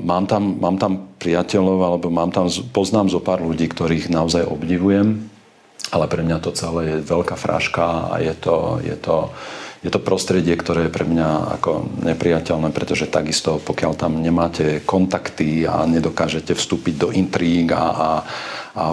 Mám tam, mám tam priateľov, alebo mám tam, poznám zo pár ľudí, ktorých naozaj obdivujem, ale pre mňa to celé je veľká fraška a je to, je to, je to prostredie, ktoré je pre mňa ako nepriateľné, pretože takisto, pokiaľ tam nemáte kontakty a nedokážete vstúpiť do intríg a, a, a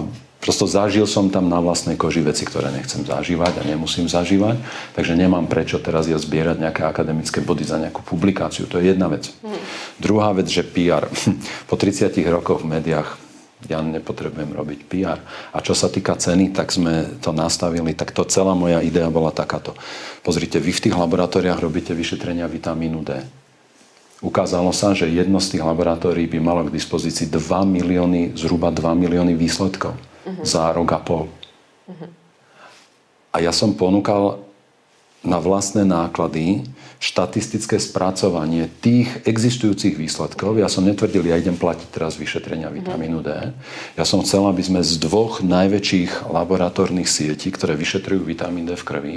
Prosto zažil som tam na vlastnej koži veci, ktoré nechcem zažívať a nemusím zažívať, takže nemám prečo teraz ja zbierať nejaké akademické body za nejakú publikáciu. To je jedna vec. Mm. Druhá vec, že PR. Po 30 rokoch v médiách ja nepotrebujem robiť PR. A čo sa týka ceny, tak sme to nastavili, tak to celá moja idea bola takáto. Pozrite, vy v tých laboratóriách robíte vyšetrenia vitamínu D. Ukázalo sa, že jedno z tých laboratórií by malo k dispozícii 2 milióny, zhruba 2 milióny výsledkov uh-huh. za rok a pol. Uh-huh. A ja som ponúkal na vlastné náklady štatistické spracovanie tých existujúcich výsledkov. Ja som netvrdil, ja idem platiť teraz vyšetrenia mhm. vitamínu D. Ja som chcel, aby sme z dvoch najväčších laboratórnych sietí, ktoré vyšetrujú vitamín D v krvi,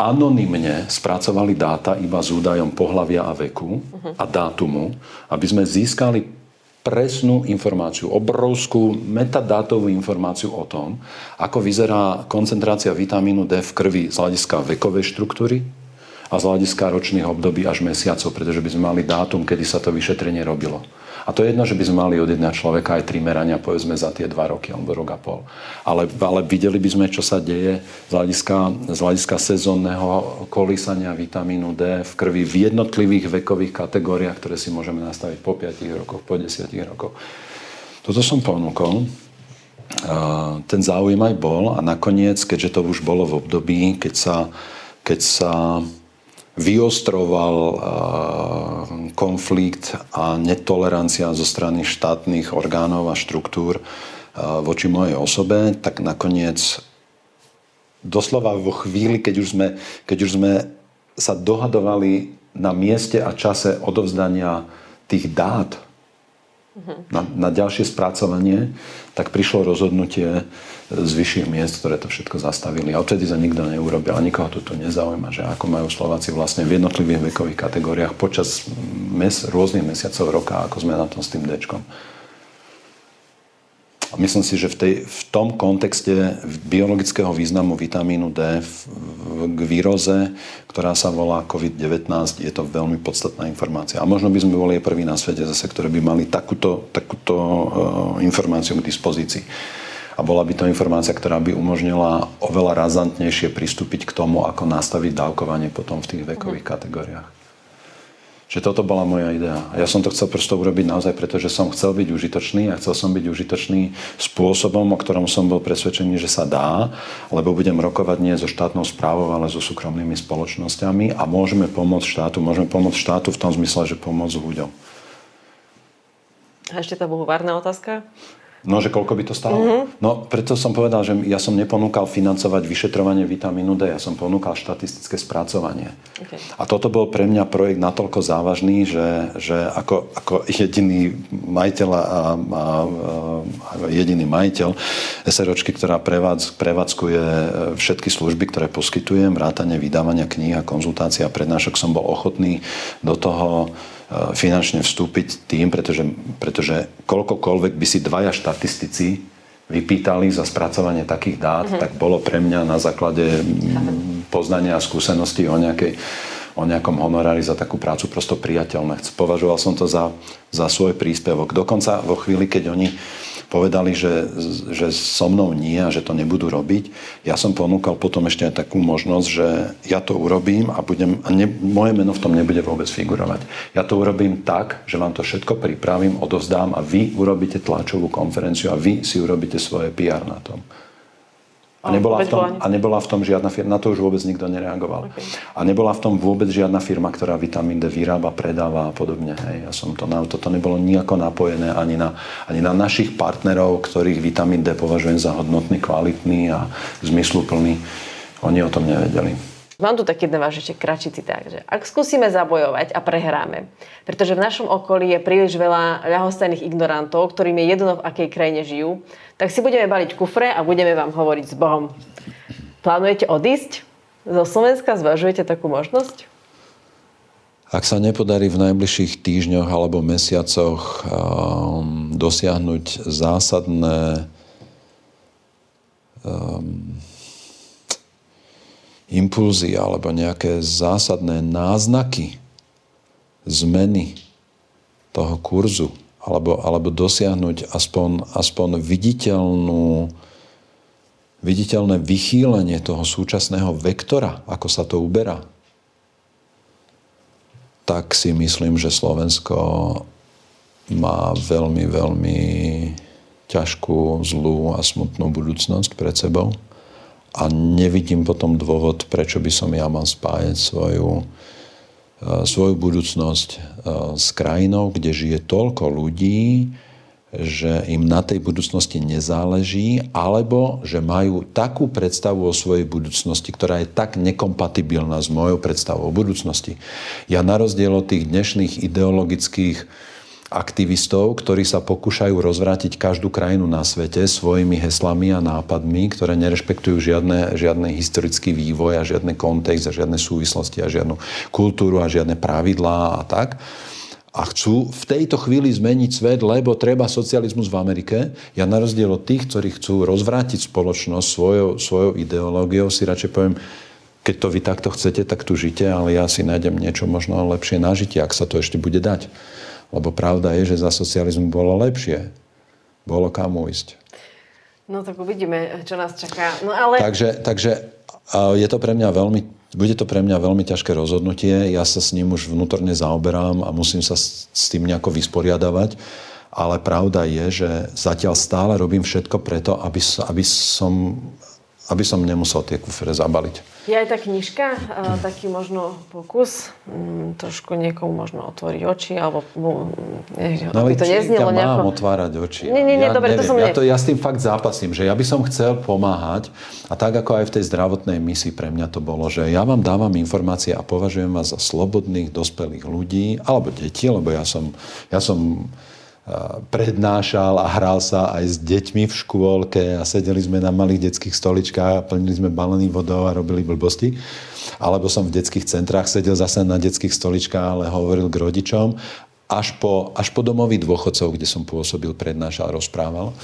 anonymne spracovali dáta iba s údajom pohlavia a veku a dátumu, aby sme získali presnú informáciu, obrovskú metadátovú informáciu o tom, ako vyzerá koncentrácia vitamínu D v krvi z hľadiska vekovej štruktúry a z hľadiska ročných období až mesiacov, pretože by sme mali dátum, kedy sa to vyšetrenie robilo. A to je jedno, že by sme mali od jedného človeka aj tri merania, povedzme, za tie dva roky alebo rok a pol. Ale, ale videli by sme, čo sa deje z hľadiska, z hľadiska sezónneho kolísania vitamínu D v krvi v jednotlivých vekových kategóriách, ktoré si môžeme nastaviť po 5 rokoch, po 10 rokoch. Toto som ponúkol. Ten záujem aj bol a nakoniec, keďže to už bolo v období, keď sa, keď sa vyostroval konflikt a netolerancia zo strany štátnych orgánov a štruktúr voči mojej osobe, tak nakoniec doslova vo chvíli, keď už sme, keď už sme sa dohadovali na mieste a čase odovzdania tých dát na, na ďalšie spracovanie, tak prišlo rozhodnutie z vyšších miest, ktoré to všetko zastavili. A odtedy sa nikto neurobil a nikoho to tu nezaujíma, že ako majú Slováci vlastne v jednotlivých vekových kategóriách počas mes, rôznych mesiacov roka, ako sme na tom s tým Dčkom. A myslím si, že v, tej, v tom kontexte biologického významu vitamínu D v, k výroze, ktorá sa volá COVID-19, je to veľmi podstatná informácia. A možno by sme boli prví na svete zase, ktorí by mali takúto, takúto uh, informáciu k dispozícii. A bola by to informácia, ktorá by umožnila oveľa razantnejšie pristúpiť k tomu, ako nastaviť dávkovanie potom v tých vekových kategóriách. Že toto bola moja idea. Ja som to chcel prosto urobiť naozaj, pretože som chcel byť užitočný a chcel som byť užitočný spôsobom, o ktorom som bol presvedčený, že sa dá, lebo budem rokovať nie so štátnou správou, ale so súkromnými spoločnosťami a môžeme pomôcť štátu. Môžeme pomôcť štátu v tom zmysle, že pomôcť ľuďom. A ešte tá bohuvárna otázka? No, že koľko by to stalo? Mm-hmm. No, preto som povedal, že ja som neponúkal financovať vyšetrovanie vitamínu D, ja som ponúkal štatistické spracovanie. Okay. A toto bol pre mňa projekt natoľko závažný, že, že ako, ako jediný majiteľ a, a, a jediný majiteľ SROčky, ktorá prevádz, prevádzkuje všetky služby, ktoré poskytujem, vrátanie vydávania kníh a konzultácia a prednášok, som bol ochotný do toho finančne vstúpiť tým, pretože, pretože koľkokoľvek by si dvaja štatistici vypýtali za spracovanie takých dát, mm-hmm. tak bolo pre mňa na základe poznania a skúsenosti o, nejakej, o nejakom honorári za takú prácu prosto priateľné. Považoval som to za, za svoj príspevok. Dokonca vo chvíli, keď oni povedali, že, že so mnou nie a že to nebudú robiť. Ja som ponúkal potom ešte aj takú možnosť, že ja to urobím a, budem, a ne, moje meno v tom nebude vôbec figurovať. Ja to urobím tak, že vám to všetko pripravím, odovzdám a vy urobíte tlačovú konferenciu a vy si urobíte svoje PR na tom. A nebola, v tom, a nebola v tom žiadna firma, na to už vôbec nikto nereagoval. Okay. A nebola v tom vôbec žiadna firma, ktorá vitamín D vyrába, predáva a podobne. Hej. Ja som to, na, toto nebolo nejako napojené ani na, ani na našich partnerov, ktorých vitamín D považujem za hodnotný, kvalitný a zmysluplný. Oni o tom nevedeli. Mám tu taký jeden váš ešte kratší citát, že ak skúsime zabojovať a prehráme, pretože v našom okolí je príliš veľa ľahostajných ignorantov, ktorým je jedno v akej krajine žijú, tak si budeme baliť kufre a budeme vám hovoriť s Bohom. Plánujete odísť zo Slovenska? Zvažujete takú možnosť? Ak sa nepodarí v najbližších týždňoch alebo mesiacoch um, dosiahnuť zásadné um, impulzy alebo nejaké zásadné náznaky zmeny toho kurzu, alebo, alebo dosiahnuť aspoň, aspoň viditeľnú, viditeľné vychýlenie toho súčasného vektora, ako sa to uberá, tak si myslím, že Slovensko má veľmi, veľmi ťažkú, zlú a smutnú budúcnosť pred sebou. A nevidím potom dôvod, prečo by som ja mal spájať svoju, svoju budúcnosť e, s krajinou, kde žije toľko ľudí, že im na tej budúcnosti nezáleží, alebo že majú takú predstavu o svojej budúcnosti, ktorá je tak nekompatibilná s mojou predstavou o budúcnosti. Ja na rozdiel od tých dnešných ideologických aktivistov, ktorí sa pokúšajú rozvrátiť každú krajinu na svete svojimi heslami a nápadmi, ktoré nerešpektujú žiadne, žiadny historický vývoj a žiadny kontext a žiadne súvislosti a žiadnu kultúru a žiadne pravidlá a tak a chcú v tejto chvíli zmeniť svet, lebo treba socializmus v Amerike. Ja na rozdiel od tých, ktorí chcú rozvrátiť spoločnosť svojou, svojou ideológiou, si radšej poviem, keď to vy takto chcete, tak tu žite, ale ja si nájdem niečo možno lepšie na žitie, ak sa to ešte bude dať. Lebo pravda je, že za socializmu bolo lepšie. Bolo kam ujsť. No tak uvidíme, čo nás čaká. No ale... Takže, takže je to pre mňa veľmi, bude to pre mňa veľmi ťažké rozhodnutie. Ja sa s ním už vnútorne zaoberám a musím sa s, s tým nejako vysporiadavať. Ale pravda je, že zatiaľ stále robím všetko preto, aby, aby som aby som nemusel tie kufre zabaliť. Je aj tá knižka, taký možno pokus, mm, trošku niekomu možno otvoriť oči, alebo neviem, no, aby to neznelo ja nejako... mám otvárať oči. Nie, nie, nie, ja dobre, neviem. to som... Ja, to, ja s tým fakt zápasím, že ja by som chcel pomáhať a tak ako aj v tej zdravotnej misii pre mňa to bolo, že ja vám dávam informácie a považujem vás za slobodných, dospelých ľudí, alebo deti, lebo ja som, ja som prednášal a hral sa aj s deťmi v škôlke a sedeli sme na malých detských stoličkách a plnili sme balený vodou a robili blbosti. Alebo som v detských centrách sedel zase na detských stoličkách, ale hovoril k rodičom až po, až po domový dôchodcov, kde som pôsobil, prednášal, rozprával.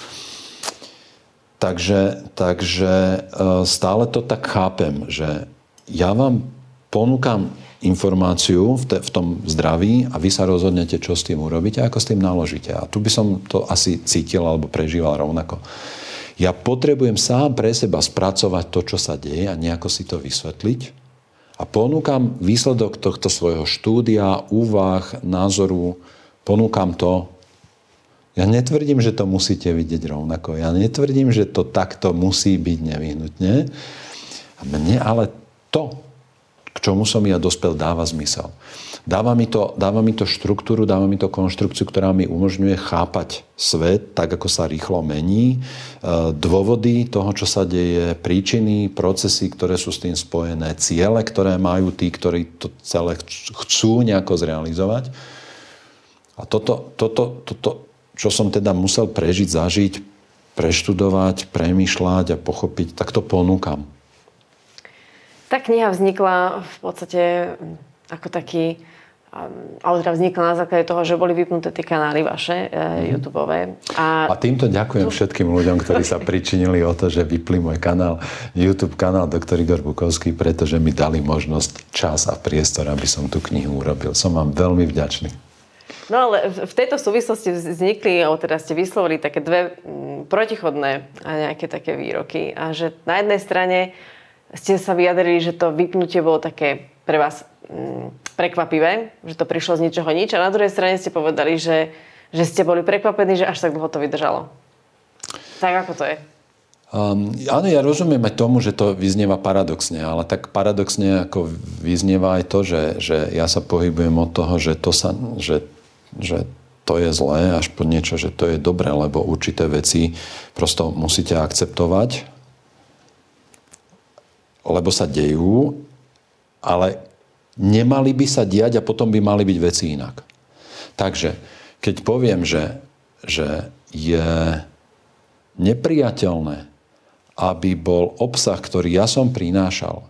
Takže, takže e, stále to tak chápem, že ja vám ponúkam informáciu v, te, v tom zdraví a vy sa rozhodnete, čo s tým urobíte a ako s tým naložíte. A tu by som to asi cítil alebo prežíval rovnako. Ja potrebujem sám pre seba spracovať to, čo sa deje a nejako si to vysvetliť. A ponúkam výsledok tohto svojho štúdia, úvah, názoru, ponúkam to ja netvrdím, že to musíte vidieť rovnako. Ja netvrdím, že to takto musí byť nevyhnutne. Mne ale to, k čomu som ja dospel, dáva zmysel. Dáva mi, to, dáva mi to štruktúru, dáva mi to konštrukciu, ktorá mi umožňuje chápať svet tak, ako sa rýchlo mení, e, dôvody toho, čo sa deje, príčiny, procesy, ktoré sú s tým spojené, ciele, ktoré majú tí, ktorí to celé chcú nejako zrealizovať. A toto, toto, toto, čo som teda musel prežiť, zažiť, preštudovať, premýšľať a pochopiť, tak to ponúkam. Tá kniha vznikla v podstate mm, ako taký um, ale teda vznikla na základe toho, že boli vypnuté tie kanály vaše, mm. YouTube. A... a týmto ďakujem všetkým ľuďom, ktorí sa pričinili o to, že vypli môj kanál, YouTube kanál Dr. Igor Bukovský, pretože mi dali možnosť, čas a priestor, aby som tú knihu urobil. Som vám veľmi vďačný. No ale v tejto súvislosti vznikli, alebo teda ste vyslovili také dve mm, protichodné a nejaké také výroky. A že na jednej strane ste sa vyjadrili, že to vypnutie bolo také pre vás mm, prekvapivé, že to prišlo z ničoho nič. A na druhej strane ste povedali, že, že ste boli prekvapení, že až tak dlho to vydržalo. Tak ako to je? Um, áno, ja rozumiem aj tomu, že to vyznieva paradoxne, ale tak paradoxne ako vyznieva aj to, že, že ja sa pohybujem od toho, že, to sa, že že to je zlé, až po niečo, že to je dobré, lebo určité veci prosto musíte akceptovať, lebo sa dejú, ale nemali by sa diať a potom by mali byť veci inak. Takže, keď poviem, že, že je nepriateľné, aby bol obsah, ktorý ja som prinášal,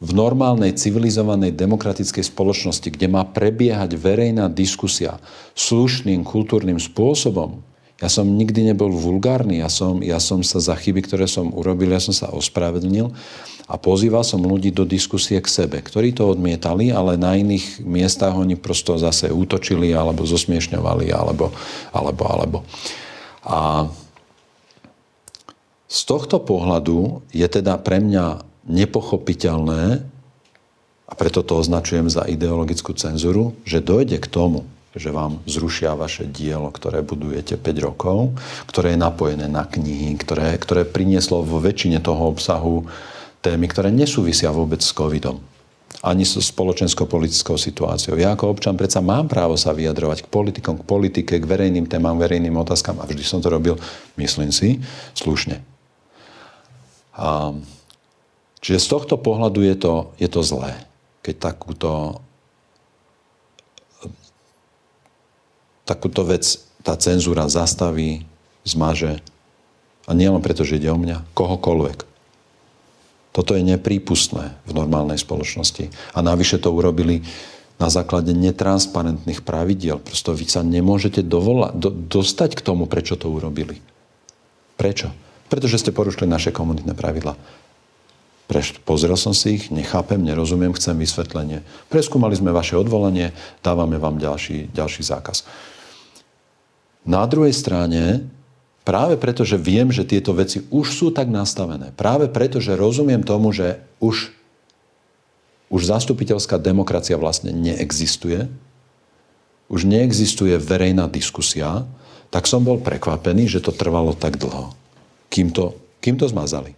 v normálnej, civilizovanej, demokratickej spoločnosti, kde má prebiehať verejná diskusia slušným, kultúrnym spôsobom, ja som nikdy nebol vulgárny, ja som, ja som sa za chyby, ktoré som urobil, ja som sa ospravedlnil a pozýval som ľudí do diskusie k sebe, ktorí to odmietali, ale na iných miestach oni prosto zase útočili alebo zosmiešňovali alebo, alebo, alebo. A z tohto pohľadu je teda pre mňa nepochopiteľné, a preto to označujem za ideologickú cenzuru, že dojde k tomu, že vám zrušia vaše dielo, ktoré budujete 5 rokov, ktoré je napojené na knihy, ktoré, ktoré prinieslo vo väčšine toho obsahu témy, ktoré nesúvisia vôbec s covidom ani so spoločensko-politickou situáciou. Ja ako občan predsa mám právo sa vyjadrovať k politikom, k politike, k verejným témam, verejným otázkam a vždy som to robil, myslím si, slušne. A Čiže z tohto pohľadu je to, je to zlé, keď takúto, takúto vec tá cenzúra zastaví, zmaže. A nie len preto, že ide o mňa, kohokoľvek. Toto je neprípustné v normálnej spoločnosti. A navyše to urobili na základe netransparentných pravidiel. Prosto vy sa nemôžete dovola- do, dostať k tomu, prečo to urobili. Prečo? Pretože ste porušili naše komunitné pravidla. Preš, pozrel som si ich, nechápem, nerozumiem, chcem vysvetlenie. Preskúmali sme vaše odvolanie, dávame vám ďalší, ďalší zákaz. Na druhej strane, práve preto, že viem, že tieto veci už sú tak nastavené, práve preto, že rozumiem tomu, že už, už zastupiteľská demokracia vlastne neexistuje, už neexistuje verejná diskusia, tak som bol prekvapený, že to trvalo tak dlho, kým to, kým to zmazali.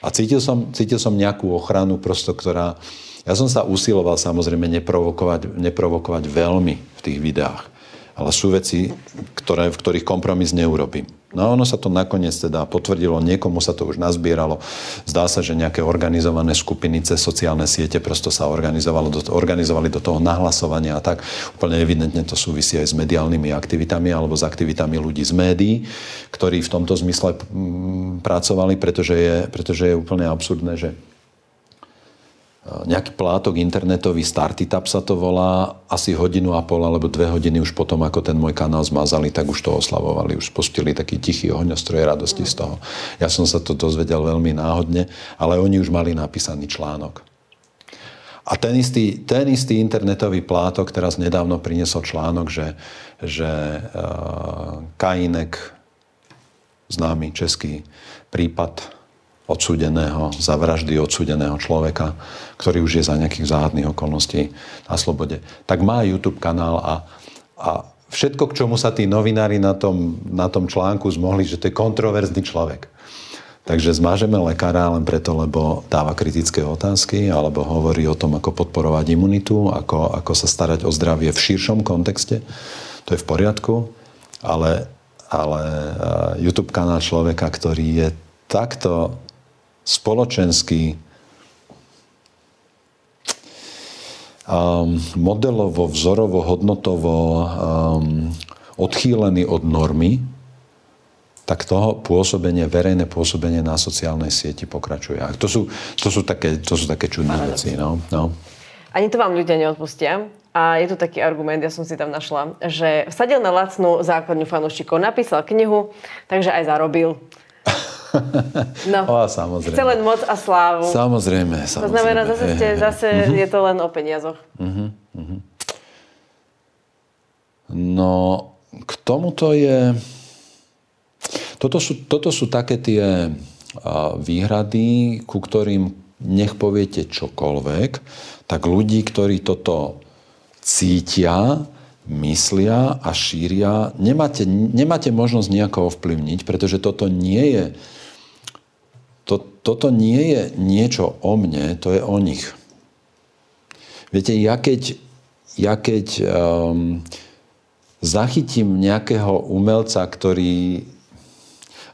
A cítil som, cítil som nejakú ochranu, prosto, ktorá... Ja som sa usiloval samozrejme neprovokovať, neprovokovať veľmi v tých videách. Ale sú veci, ktoré, v ktorých kompromis neurobím. No ono sa to nakoniec teda potvrdilo, niekomu sa to už nazbieralo. Zdá sa, že nejaké organizované skupiny cez sociálne siete prosto sa organizovalo, do, organizovali do toho nahlasovania a tak. Úplne evidentne to súvisí aj s mediálnymi aktivitami alebo s aktivitami ľudí z médií, ktorí v tomto zmysle mm, pracovali, pretože je, pretože je úplne absurdné, že nejaký plátok internetový, Startitap sa to volá, asi hodinu a pol alebo dve hodiny už potom, ako ten môj kanál zmazali, tak už to oslavovali, už spustili taký tichý ohňostroj radosti z toho. Ja som sa to dozvedel veľmi náhodne, ale oni už mali napísaný článok. A ten istý, ten istý internetový plátok teraz nedávno priniesol článok, že, že uh, Kainek, známy český prípad odsúdeného, za vraždy odsúdeného človeka, ktorý už je za nejakých záhadných okolností na slobode, tak má YouTube kanál a, a všetko, k čomu sa tí novinári na tom, na tom článku zmohli, že to je kontroverzný človek. Takže zmážeme lekára len preto, lebo dáva kritické otázky alebo hovorí o tom, ako podporovať imunitu, ako, ako sa starať o zdravie v širšom kontexte. To je v poriadku, ale, ale YouTube kanál človeka, ktorý je takto spoločenský, um, modelovo, vzorovo, hodnotovo um, odchýlený od normy, tak toho pôsobenie, verejné pôsobenie na sociálnej sieti pokračuje. A to sú, to sú, také, to sú také čudné veci. No, no. Ani to vám ľudia neodpustia. A je tu taký argument, ja som si tam našla, že vsadil na lacnú základňu fanúšikov, napísal knihu, takže aj zarobil. No, o, samozrejme. Chce len moc a slávu. Samozrejme, samozrejme. To znamená, zase, ste, zase uh-huh. je to len o peniazoch. Uh-huh, uh-huh. No, k tomuto je... Toto sú, toto sú také tie výhrady, ku ktorým nech poviete čokoľvek, tak ľudí, ktorí toto cítia, myslia a šíria, nemáte, nemáte možnosť nejako ovplyvniť, pretože toto nie je to, toto nie je niečo o mne, to je o nich. Viete, ja keď, ja keď um, zachytím nejakého umelca, ktorý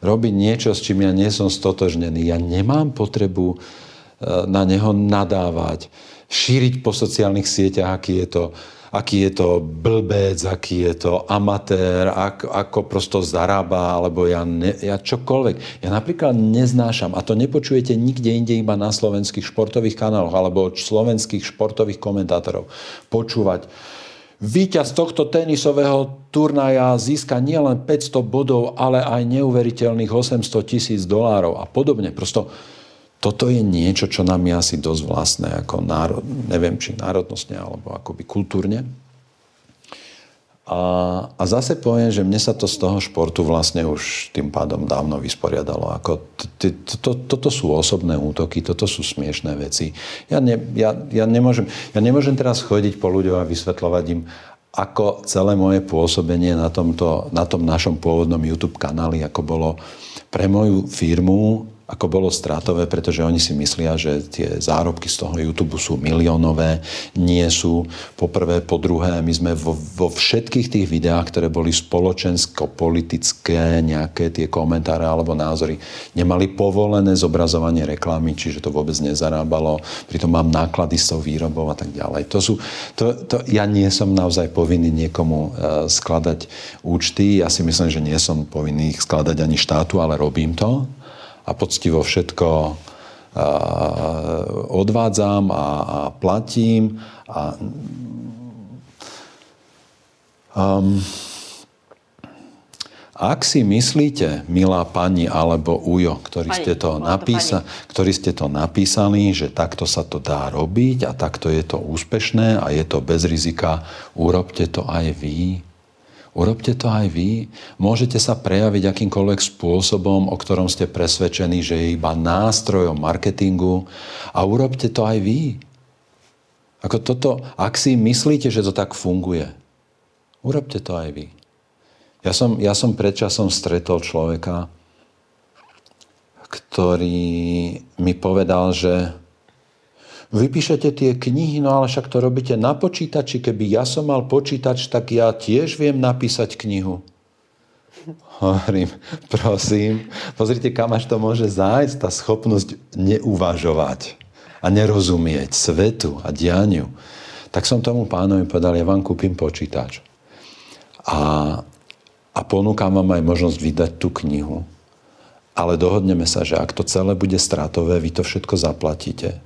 robí niečo, s čím ja nie som stotožnený, ja nemám potrebu uh, na neho nadávať, šíriť po sociálnych sieťach, aký je to aký je to blbec, aký je to amatér, ako, ako prosto zarába, alebo ja, ne, ja čokoľvek. Ja napríklad neznášam, a to nepočujete nikde inde iba na slovenských športových kanáloch alebo od slovenských športových komentátorov, počúvať Výťaz tohto tenisového turnaja získa nielen 500 bodov, ale aj neuveriteľných 800 tisíc dolárov a podobne. Prosto toto je niečo, čo nám je asi dosť vlastné, ako národ, neviem, či národnostne, alebo akoby kultúrne. A, a zase poviem, že mne sa to z toho športu vlastne už tým pádom dávno vysporiadalo. Ako t- t- to, toto sú osobné útoky, toto sú smiešné veci. Ja, ne, ja, ja, nemôžem, ja nemôžem teraz chodiť po ľuďoch a vysvetľovať im, ako celé moje pôsobenie na, tomto, na tom našom pôvodnom YouTube kanáli, ako bolo pre moju firmu ako bolo stratové, pretože oni si myslia, že tie zárobky z toho YouTube sú miliónové, nie sú. Po prvé, po druhé, my sme vo, vo všetkých tých videách, ktoré boli spoločensko-politické, nejaké tie komentáre alebo názory, nemali povolené zobrazovanie reklamy, čiže to vôbec nezarábalo. Pritom mám náklady s tou výrobou a tak ďalej. To sú, to, to, ja nie som naozaj povinný niekomu uh, skladať účty. Ja si myslím, že nie som povinný ich skladať ani štátu, ale robím to a poctivo všetko odvádzam a, a platím. A, um, ak si myslíte, milá pani alebo ujo, ktorí, pani, ste to napísa- to ktorí ste to napísali, že takto sa to dá robiť a takto je to úspešné a je to bez rizika, urobte to aj vy. Urobte to aj vy. Môžete sa prejaviť akýmkoľvek spôsobom, o ktorom ste presvedčení, že je iba nástrojom marketingu a urobte to aj vy. Ako toto, ak si myslíte, že to tak funguje, urobte to aj vy. Ja som, ja som predčasom stretol človeka, ktorý mi povedal, že Vypíšete tie knihy, no ale však to robíte na počítači. Keby ja som mal počítač, tak ja tiež viem napísať knihu. Hovorím, prosím, pozrite, kam až to môže zájsť, tá schopnosť neuvažovať a nerozumieť svetu a dianiu. Tak som tomu pánovi povedal, ja vám kúpim počítač. A, a ponúkam vám aj možnosť vydať tú knihu. Ale dohodneme sa, že ak to celé bude stratové, vy to všetko zaplatíte.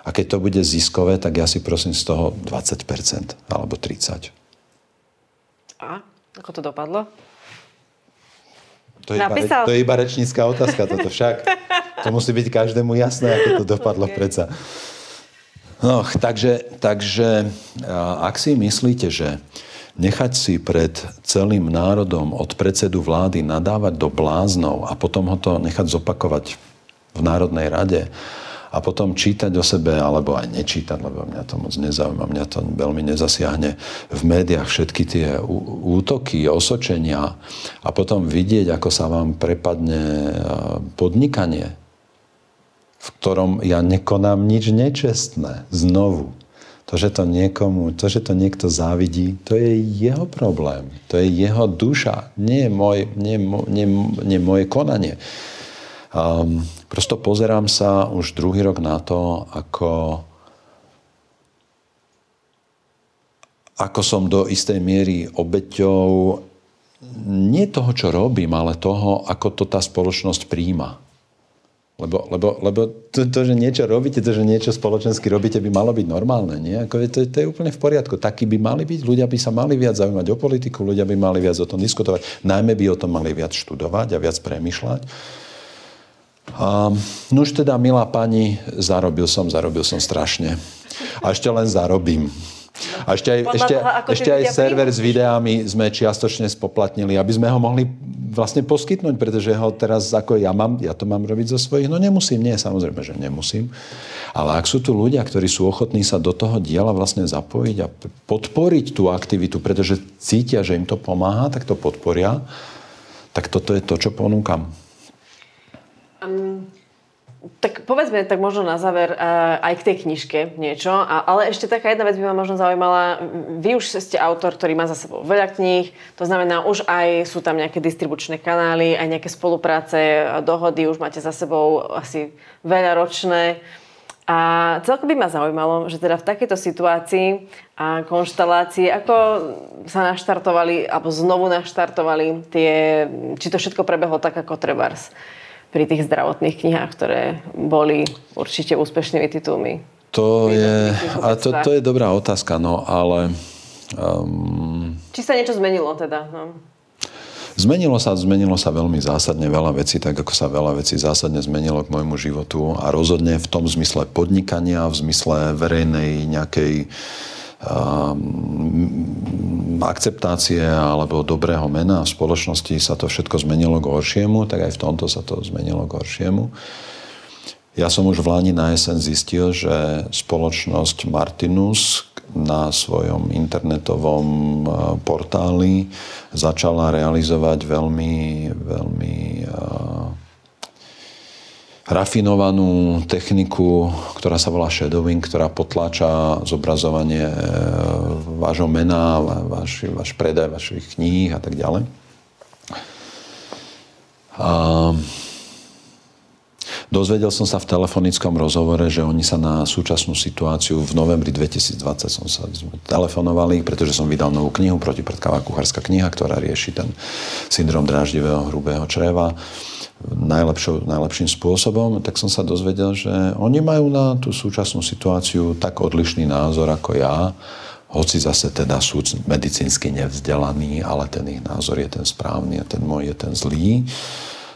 A keď to bude ziskové, tak ja si prosím z toho 20% alebo 30%. A ako to dopadlo? To je, Napísal. iba, to je iba rečnícká otázka, toto však. To musí byť každému jasné, ako to dopadlo okay. predsa. No, takže, takže ak si myslíte, že nechať si pred celým národom od predsedu vlády nadávať do bláznov a potom ho to nechať zopakovať v Národnej rade a potom čítať o sebe, alebo aj nečítať, lebo mňa to moc nezaujíma, mňa to veľmi nezasiahne v médiách všetky tie útoky, osočenia a potom vidieť, ako sa vám prepadne podnikanie, v ktorom ja nekonám nič nečestné. Znovu. To, že to niekomu, to, že to niekto závidí, to je jeho problém. To je jeho duša, nie, môj, nie, nie, nie moje konanie. Um, prosto pozerám sa už druhý rok na to, ako, ako som do istej miery obeťou nie toho, čo robím, ale toho, ako to tá spoločnosť príjma. Lebo, lebo, lebo to, to, že niečo robíte, to, že niečo spoločensky robíte, by malo byť normálne. Nie? Ako je, to, to je úplne v poriadku. Takí by mali byť, ľudia by sa mali viac zaujímať o politiku, ľudia by mali viac o tom diskutovať, najmä by o tom mali viac študovať a viac premyšľať. A, no už teda, milá pani, zarobil som, zarobil som strašne. A ešte len zarobím. A ešte aj, ešte, ešte aj server s videami sme čiastočne spoplatnili, aby sme ho mohli vlastne poskytnúť, pretože ho teraz ako ja mám, ja to mám robiť zo svojich, no nemusím, nie, samozrejme, že nemusím. Ale ak sú tu ľudia, ktorí sú ochotní sa do toho diela vlastne zapojiť a podporiť tú aktivitu, pretože cítia, že im to pomáha, tak to podporia, tak toto je to, čo ponúkam. Um, tak povedzme tak možno na záver uh, aj k tej knižke niečo, a, ale ešte taká jedna vec by ma možno zaujímala. Vy už ste autor, ktorý má za sebou veľa kníh, to znamená už aj sú tam nejaké distribučné kanály, aj nejaké spolupráce, dohody, už máte za sebou asi veľa ročné. A celkom by ma zaujímalo, že teda v takejto situácii a konštalácii, ako sa naštartovali, alebo znovu naštartovali tie, či to všetko prebehlo tak, ako trebárs pri tých zdravotných knihách, ktoré boli určite úspešnými titulmi? To je, a to, to je dobrá otázka, no ale... Um, Či sa niečo zmenilo teda? No. Zmenilo sa, zmenilo sa veľmi zásadne veľa vecí, tak ako sa veľa vecí zásadne zmenilo k môjmu životu a rozhodne v tom zmysle podnikania, v zmysle verejnej nejakej um, akceptácie alebo dobrého mena v spoločnosti sa to všetko zmenilo k horšiemu, tak aj v tomto sa to zmenilo k horšiemu. Ja som už v Lani na jesen zistil, že spoločnosť Martinus na svojom internetovom e, portáli začala realizovať veľmi, veľmi rafinovanú techniku, ktorá sa volá shadowing, ktorá potláča zobrazovanie e, vášho mena, váš, váš predaj vašich kníh a tak ďalej. A dozvedel som sa v telefonickom rozhovore, že oni sa na súčasnú situáciu v novembri 2020 som sa telefonovali, pretože som vydal novú knihu, protipredkavá kuchárska kniha, ktorá rieši ten syndrom dráždivého hrubého čreva najlepším spôsobom, tak som sa dozvedel, že oni majú na tú súčasnú situáciu tak odlišný názor ako ja, hoci zase teda sú medicínsky nevzdelaní, ale ten ich názor je ten správny a ten môj je ten zlý,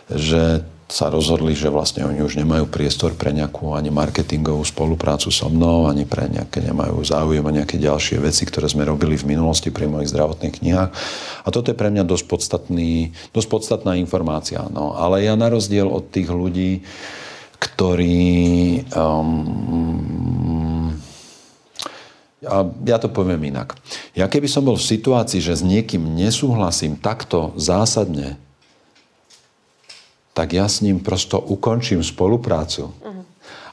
že sa rozhodli, že vlastne oni už nemajú priestor pre nejakú ani marketingovú spoluprácu so mnou, ani pre nejaké nemajú záujem o nejaké ďalšie veci, ktoré sme robili v minulosti pri mojich zdravotných knihách. A toto je pre mňa dosť, podstatný, dosť podstatná informácia. No. Ale ja na rozdiel od tých ľudí, ktorí... Um, ja, ja to poviem inak. Ja keby som bol v situácii, že s niekým nesúhlasím takto zásadne, tak ja s ním prosto ukončím spoluprácu. Uh-huh.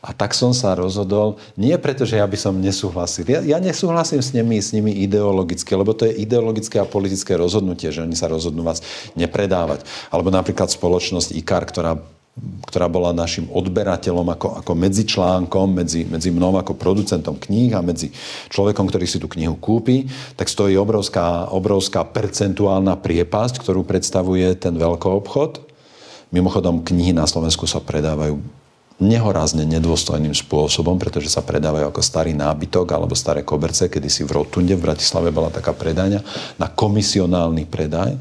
A tak som sa rozhodol, nie preto, že ja by som nesúhlasil. Ja, ja nesúhlasím s nimi, s nimi ideologicky, lebo to je ideologické a politické rozhodnutie, že oni sa rozhodnú vás nepredávať. Alebo napríklad spoločnosť IKAR, ktorá ktorá bola našim odberateľom ako, ako medzičlánkom medzi, medzi mnou ako producentom kníh a medzi človekom, ktorý si tú knihu kúpi, tak stojí obrovská, obrovská percentuálna priepasť, ktorú predstavuje ten obchod. Mimochodom, knihy na Slovensku sa predávajú nehorázne nedôstojným spôsobom, pretože sa predávajú ako starý nábytok alebo staré koberce. Kedy si v Rotunde v Bratislave bola taká predajňa na komisionálny predaj.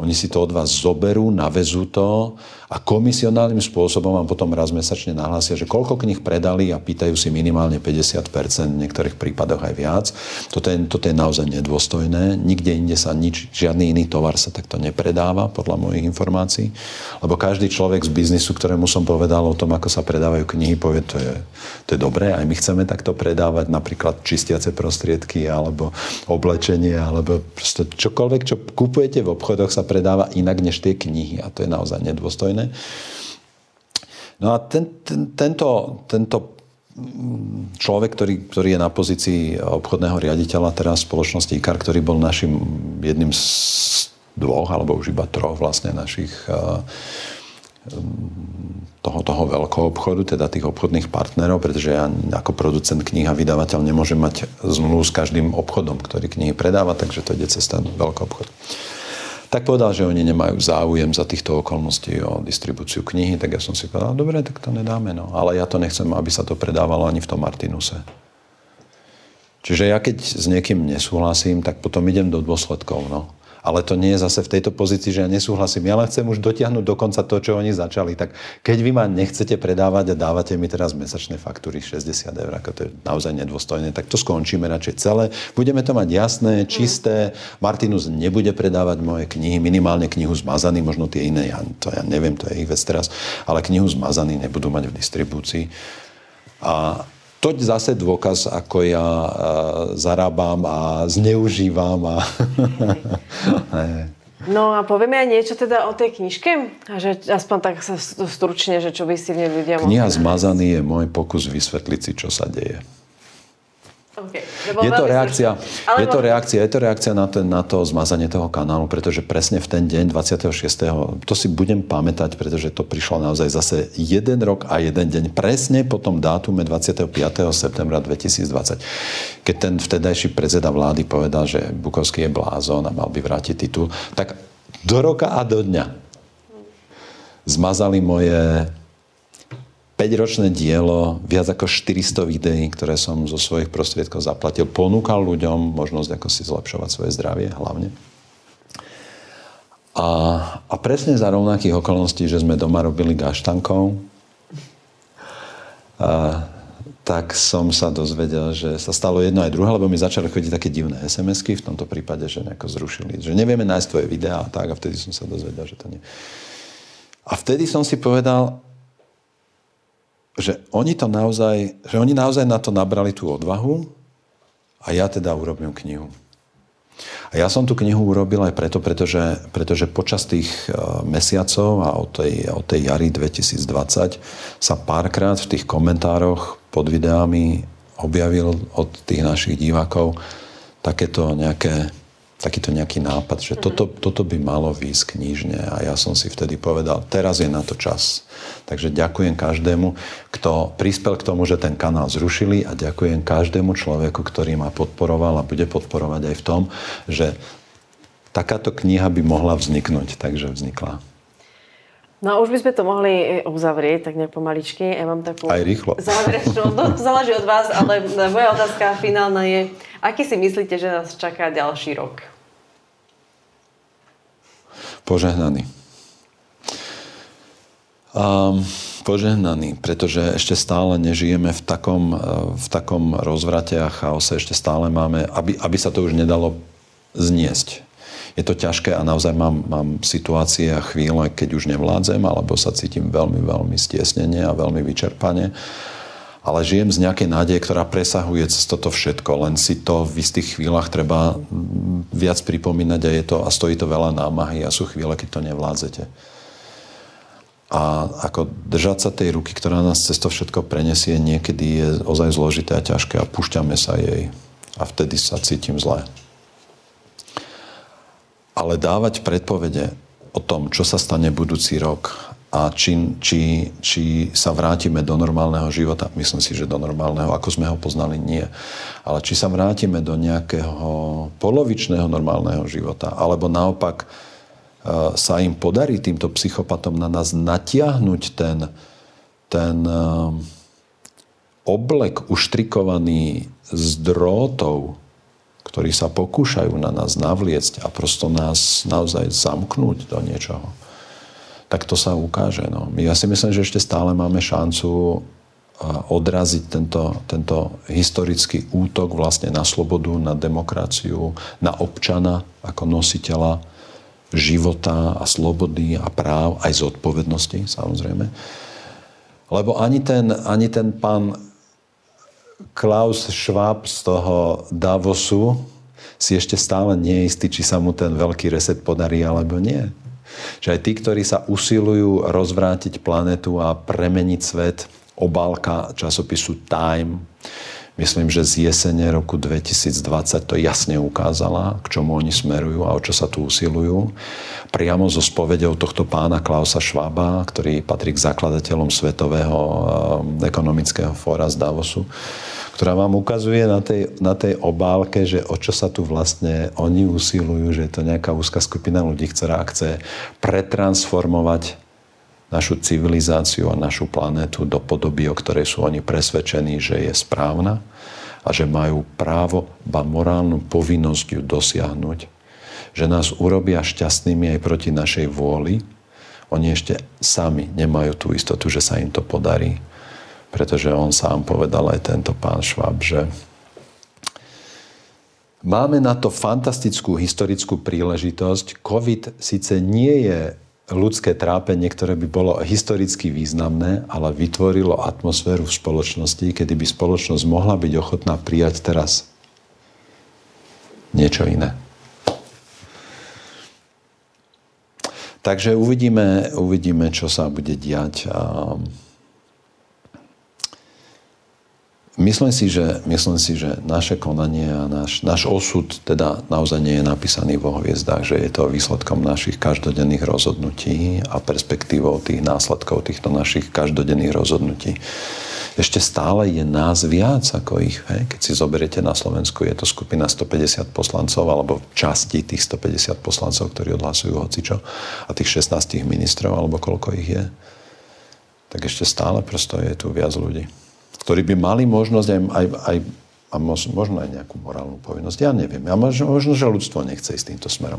Oni si to od vás zoberú, navezú to a komisionálnym spôsobom vám potom raz mesačne nahlásia, že koľko knih predali a pýtajú si minimálne 50%, v niektorých prípadoch aj viac. Toto je, toto je naozaj nedôstojné. Nikde inde sa nič, žiadny iný tovar sa takto nepredáva, podľa mojich informácií. Lebo každý človek z biznisu, ktorému som povedal o tom, ako sa predávajú knihy, povie, to je, to je dobré, aj my chceme takto predávať, napríklad čistiace prostriedky, alebo oblečenie, alebo čokoľvek, čo kupujete v obchodoch, sa predáva inak než tie knihy. A to je naozaj nedôstojné spoločné. No a ten, ten, tento, tento človek, ktorý, ktorý je na pozícii obchodného riaditeľa teraz spoločnosti IKAR, ktorý bol našim jedným z dvoch, alebo už iba troch vlastne našich toho, toho veľkého obchodu, teda tých obchodných partnerov, pretože ja ako producent kníh a vydavateľ nemôžem mať zmluvu s každým obchodom, ktorý knihy predáva, takže to ide cez ten veľký obchod tak povedal, že oni nemajú záujem za týchto okolností o distribúciu knihy, tak ja som si povedal, dobre, tak to nedáme, no. Ale ja to nechcem, aby sa to predávalo ani v tom Martinuse. Čiže ja keď s niekým nesúhlasím, tak potom idem do dôsledkov, no ale to nie je zase v tejto pozícii, že ja nesúhlasím. Ja len chcem už dotiahnuť do konca to, čo oni začali. Tak keď vy ma nechcete predávať a dávate mi teraz mesačné faktúry 60 eur, ako to je naozaj nedôstojné, tak to skončíme radšej celé. Budeme to mať jasné, čisté. Martinus nebude predávať moje knihy, minimálne knihu zmazaný, možno tie iné, ja, to ja neviem, to je ich vec teraz, ale knihu zmazaný nebudú mať v distribúcii. A to zase dôkaz, ako ja uh, zarábam a zneužívam. A no a povieme aj niečo teda o tej knižke? A že aspoň tak sa stručne, že čo by si v nej ľudia mohli... Kniha Zmazaný je môj pokus vysvetliť si, čo sa deje. Okay. Je to, reakcia, je, to reakcia, je to reakcia na, ten, na to zmazanie toho kanálu, pretože presne v ten deň 26. to si budem pamätať, pretože to prišlo naozaj zase jeden rok a jeden deň presne po tom dátume 25. septembra 2020. Keď ten vtedajší predseda vlády povedal, že Bukovský je blázon a mal by vrátiť titul, tak do roka a do dňa zmazali moje 5-ročné dielo, viac ako 400 videí, ktoré som zo svojich prostriedkov zaplatil, ponúkal ľuďom možnosť, ako si zlepšovať svoje zdravie hlavne. A, a presne za rovnakých okolností, že sme doma robili gaštankov, a, tak som sa dozvedel, že sa stalo jedno aj druhé, lebo mi začali chodiť také divné SMS-ky, v tomto prípade, že nejako zrušili, že nevieme nájsť tvoje videá a tak, a vtedy som sa dozvedel, že to nie. A vtedy som si povedal, že oni to naozaj, že oni naozaj na to nabrali tú odvahu a ja teda urobím knihu. A ja som tú knihu urobil aj preto, pretože, pretože počas tých e, mesiacov a od tej, od tej jary 2020 sa párkrát v tých komentároch pod videami objavil od tých našich divákov takéto nejaké takýto nejaký nápad, že mm-hmm. toto, toto by malo výjsť knižne a ja som si vtedy povedal, teraz je na to čas. Takže ďakujem každému, kto prispel k tomu, že ten kanál zrušili a ďakujem každému človeku, ktorý ma podporoval a bude podporovať aj v tom, že takáto kniha by mohla vzniknúť, takže vznikla. No už by sme to mohli uzavrieť, tak nejak pomaličky. Ja mám takú... Aj rýchlo. Záverečnú, no, to záleží od vás, ale moja otázka finálna je, aký si myslíte, že nás čaká ďalší rok? Požehnaný. Um, požehnaný, pretože ešte stále nežijeme v takom, v takom rozvrate a chaose, ešte stále máme, aby, aby sa to už nedalo zniesť je to ťažké a naozaj mám, mám situácie a chvíle, keď už nevládzem alebo sa cítim veľmi, veľmi stiesnenie a veľmi vyčerpane. Ale žijem z nejakej nádeje, ktorá presahuje cez toto všetko. Len si to v istých chvíľach treba viac pripomínať a, je to, a stojí to veľa námahy a sú chvíle, keď to nevládzete. A ako držať sa tej ruky, ktorá nás cez to všetko prenesie, niekedy je ozaj zložité a ťažké a púšťame sa jej. A vtedy sa cítim zle. Ale dávať predpovede o tom, čo sa stane budúci rok a či, či, či sa vrátime do normálneho života, myslím si, že do normálneho, ako sme ho poznali, nie. Ale či sa vrátime do nejakého polovičného normálneho života, alebo naopak Eh, sa im podarí týmto psychopatom na nás natiahnuť ten, ten eh, oblek uštrikovaný z drôtov, ktorí sa pokúšajú na nás navliecť a prosto nás naozaj zamknúť do niečoho, tak to sa ukáže. No. Ja si myslím, že ešte stále máme šancu eh, odraziť tento, tento historický útok vlastne na slobodu, na demokraciu, na občana ako nositeľa života a slobody a práv, aj zodpovednosti samozrejme. Lebo ani ten, ani ten pán Klaus Schwab z toho Davosu si ešte stále nie či sa mu ten veľký reset podarí alebo nie. Že aj tí, ktorí sa usilujú rozvrátiť planetu a premeniť svet, obálka časopisu Time, Myslím, že z jesene roku 2020 to jasne ukázala, k čomu oni smerujú a o čo sa tu usilujú. Priamo zo spovedou tohto pána Klausa Schwaba, ktorý patrí k zakladateľom Svetového eh, ekonomického fóra z Davosu, ktorá vám ukazuje na tej, na tej obálke, že o čo sa tu vlastne oni usilujú, že je to nejaká úzka skupina ľudí, ktorá chce pretransformovať našu civilizáciu a našu planetu do podoby, o ktorej sú oni presvedčení, že je správna a že majú právo, ba morálnu povinnosť ju dosiahnuť. Že nás urobia šťastnými aj proti našej vôli. Oni ešte sami nemajú tú istotu, že sa im to podarí. Pretože on sám povedal aj tento pán Šváb, že máme na to fantastickú historickú príležitosť. COVID síce nie je ľudské trápenie, ktoré by bolo historicky významné, ale vytvorilo atmosféru v spoločnosti, kedy by spoločnosť mohla byť ochotná prijať teraz niečo iné. Takže uvidíme, uvidíme, čo sa bude diať. A Myslím si, že, myslím si, že naše konanie a náš, náš osud teda naozaj nie je napísaný vo hviezdách, že je to výsledkom našich každodenných rozhodnutí a perspektívou tých následkov týchto našich každodenných rozhodnutí. Ešte stále je nás viac ako ich. Hej? Keď si zoberiete na Slovensku, je to skupina 150 poslancov alebo časti tých 150 poslancov, ktorí odhlasujú hocičo a tých 16 ministrov alebo koľko ich je, tak ešte stále prosto je tu viac ľudí ktorí by mali možnosť aj, aj, aj a možno aj nejakú morálnu povinnosť. Ja neviem. Ja možno, možno, že ľudstvo nechce ísť týmto smerom.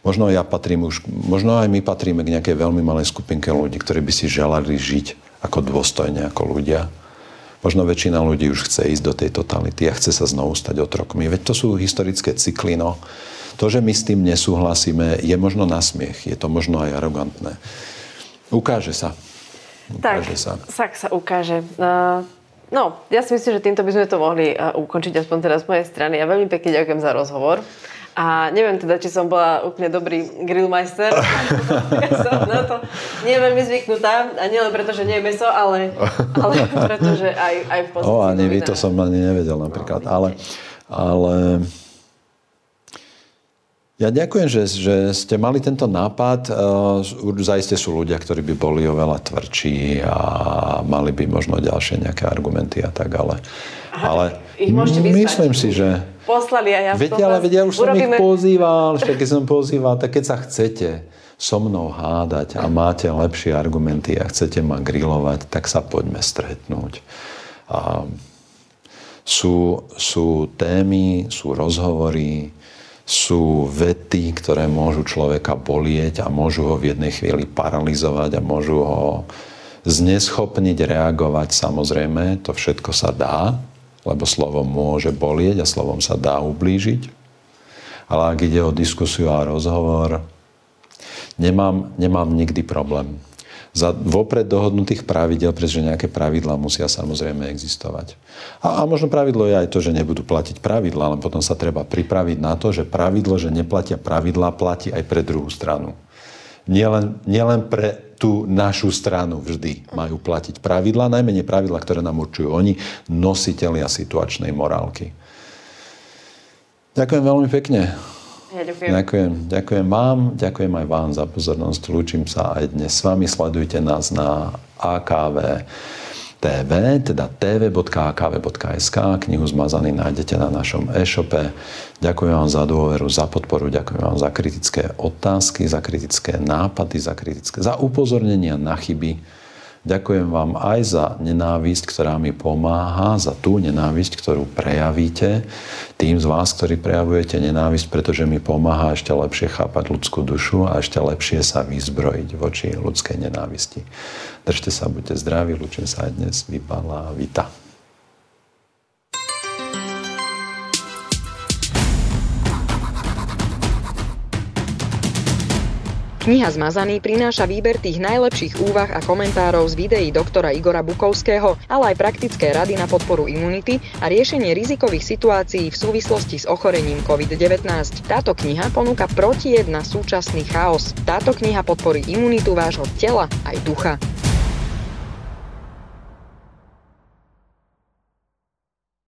Možno ja patrím už, možno aj my patríme k nejakej veľmi malej skupinke ľudí, ktorí by si želali žiť ako dôstojne, ako ľudia. Možno väčšina ľudí už chce ísť do tej totality a chce sa znovu stať otrokmi. Veď to sú historické cykly, no. To, že my s tým nesúhlasíme, je možno na smiech. Je to možno aj arogantné. Ukáže sa. Ukáže tak, sa. Tak sa ukáže. Uh... No, ja si myslím, že týmto by sme to mohli uh, ukončiť, aspoň teraz z mojej strany. Ja veľmi pekne ďakujem za rozhovor. A neviem teda, či som bola úplne dobrý grillmeister. ja som na to nie veľmi zvyknutá. A nielen preto, že nie je meso, ale, ale preto, že aj, aj v pozícii. O, ani vy to som ani nevedel napríklad. No, ale, ale ja ďakujem, že, že ste mali tento nápad. Uh, zaiste sú ľudia, ktorí by boli oveľa tvrdší a mali by možno ďalšie nejaké argumenty a tak, ale... Aha, ale ich môžete. Myslím si, že... Poslali a ja Viete, ale vedia, už urobíme... som ich pozýval, však keď som pozýval, tak keď sa chcete so mnou hádať a máte lepšie argumenty a chcete ma grilovať, tak sa poďme stretnúť. A sú, sú témy, sú rozhovory, sú vety, ktoré môžu človeka bolieť a môžu ho v jednej chvíli paralizovať a môžu ho zneschopniť reagovať. Samozrejme, to všetko sa dá, lebo slovo môže bolieť a slovom sa dá ublížiť. Ale ak ide o diskusiu a rozhovor, nemám, nemám nikdy problém za vopred dohodnutých pravidel, pretože nejaké pravidlá musia samozrejme existovať. A, a možno pravidlo je aj to, že nebudú platiť pravidlá, ale potom sa treba pripraviť na to, že pravidlo, že neplatia pravidlá, platí aj pre druhú stranu. Nielen, nielen pre tú našu stranu vždy majú platiť pravidla, najmenej pravidla, ktoré nám určujú oni, nositeľia situačnej morálky. Ďakujem veľmi pekne. Ja ďakujem. Ďakujem. Vám, ďakujem aj vám za pozornosť. Lúčim sa aj dnes s vami. Sledujte nás na AKV TV, teda tv.akv.sk. Knihu Zmazaný nájdete na našom e-shope. Ďakujem vám za dôveru, za podporu, ďakujem vám za kritické otázky, za kritické nápady, za, kritické, za upozornenia na chyby. Ďakujem vám aj za nenávisť, ktorá mi pomáha, za tú nenávisť, ktorú prejavíte. Tým z vás, ktorí prejavujete nenávisť, pretože mi pomáha ešte lepšie chápať ľudskú dušu a ešte lepšie sa vyzbrojiť voči ľudskej nenávisti. Držte sa, buďte zdraví, lučím sa aj dnes. Vypala Vita. Kniha Zmazaný prináša výber tých najlepších úvah a komentárov z videí doktora Igora Bukovského, ale aj praktické rady na podporu imunity a riešenie rizikových situácií v súvislosti s ochorením COVID-19. Táto kniha ponúka protijed na súčasný chaos. Táto kniha podporí imunitu vášho tela aj ducha.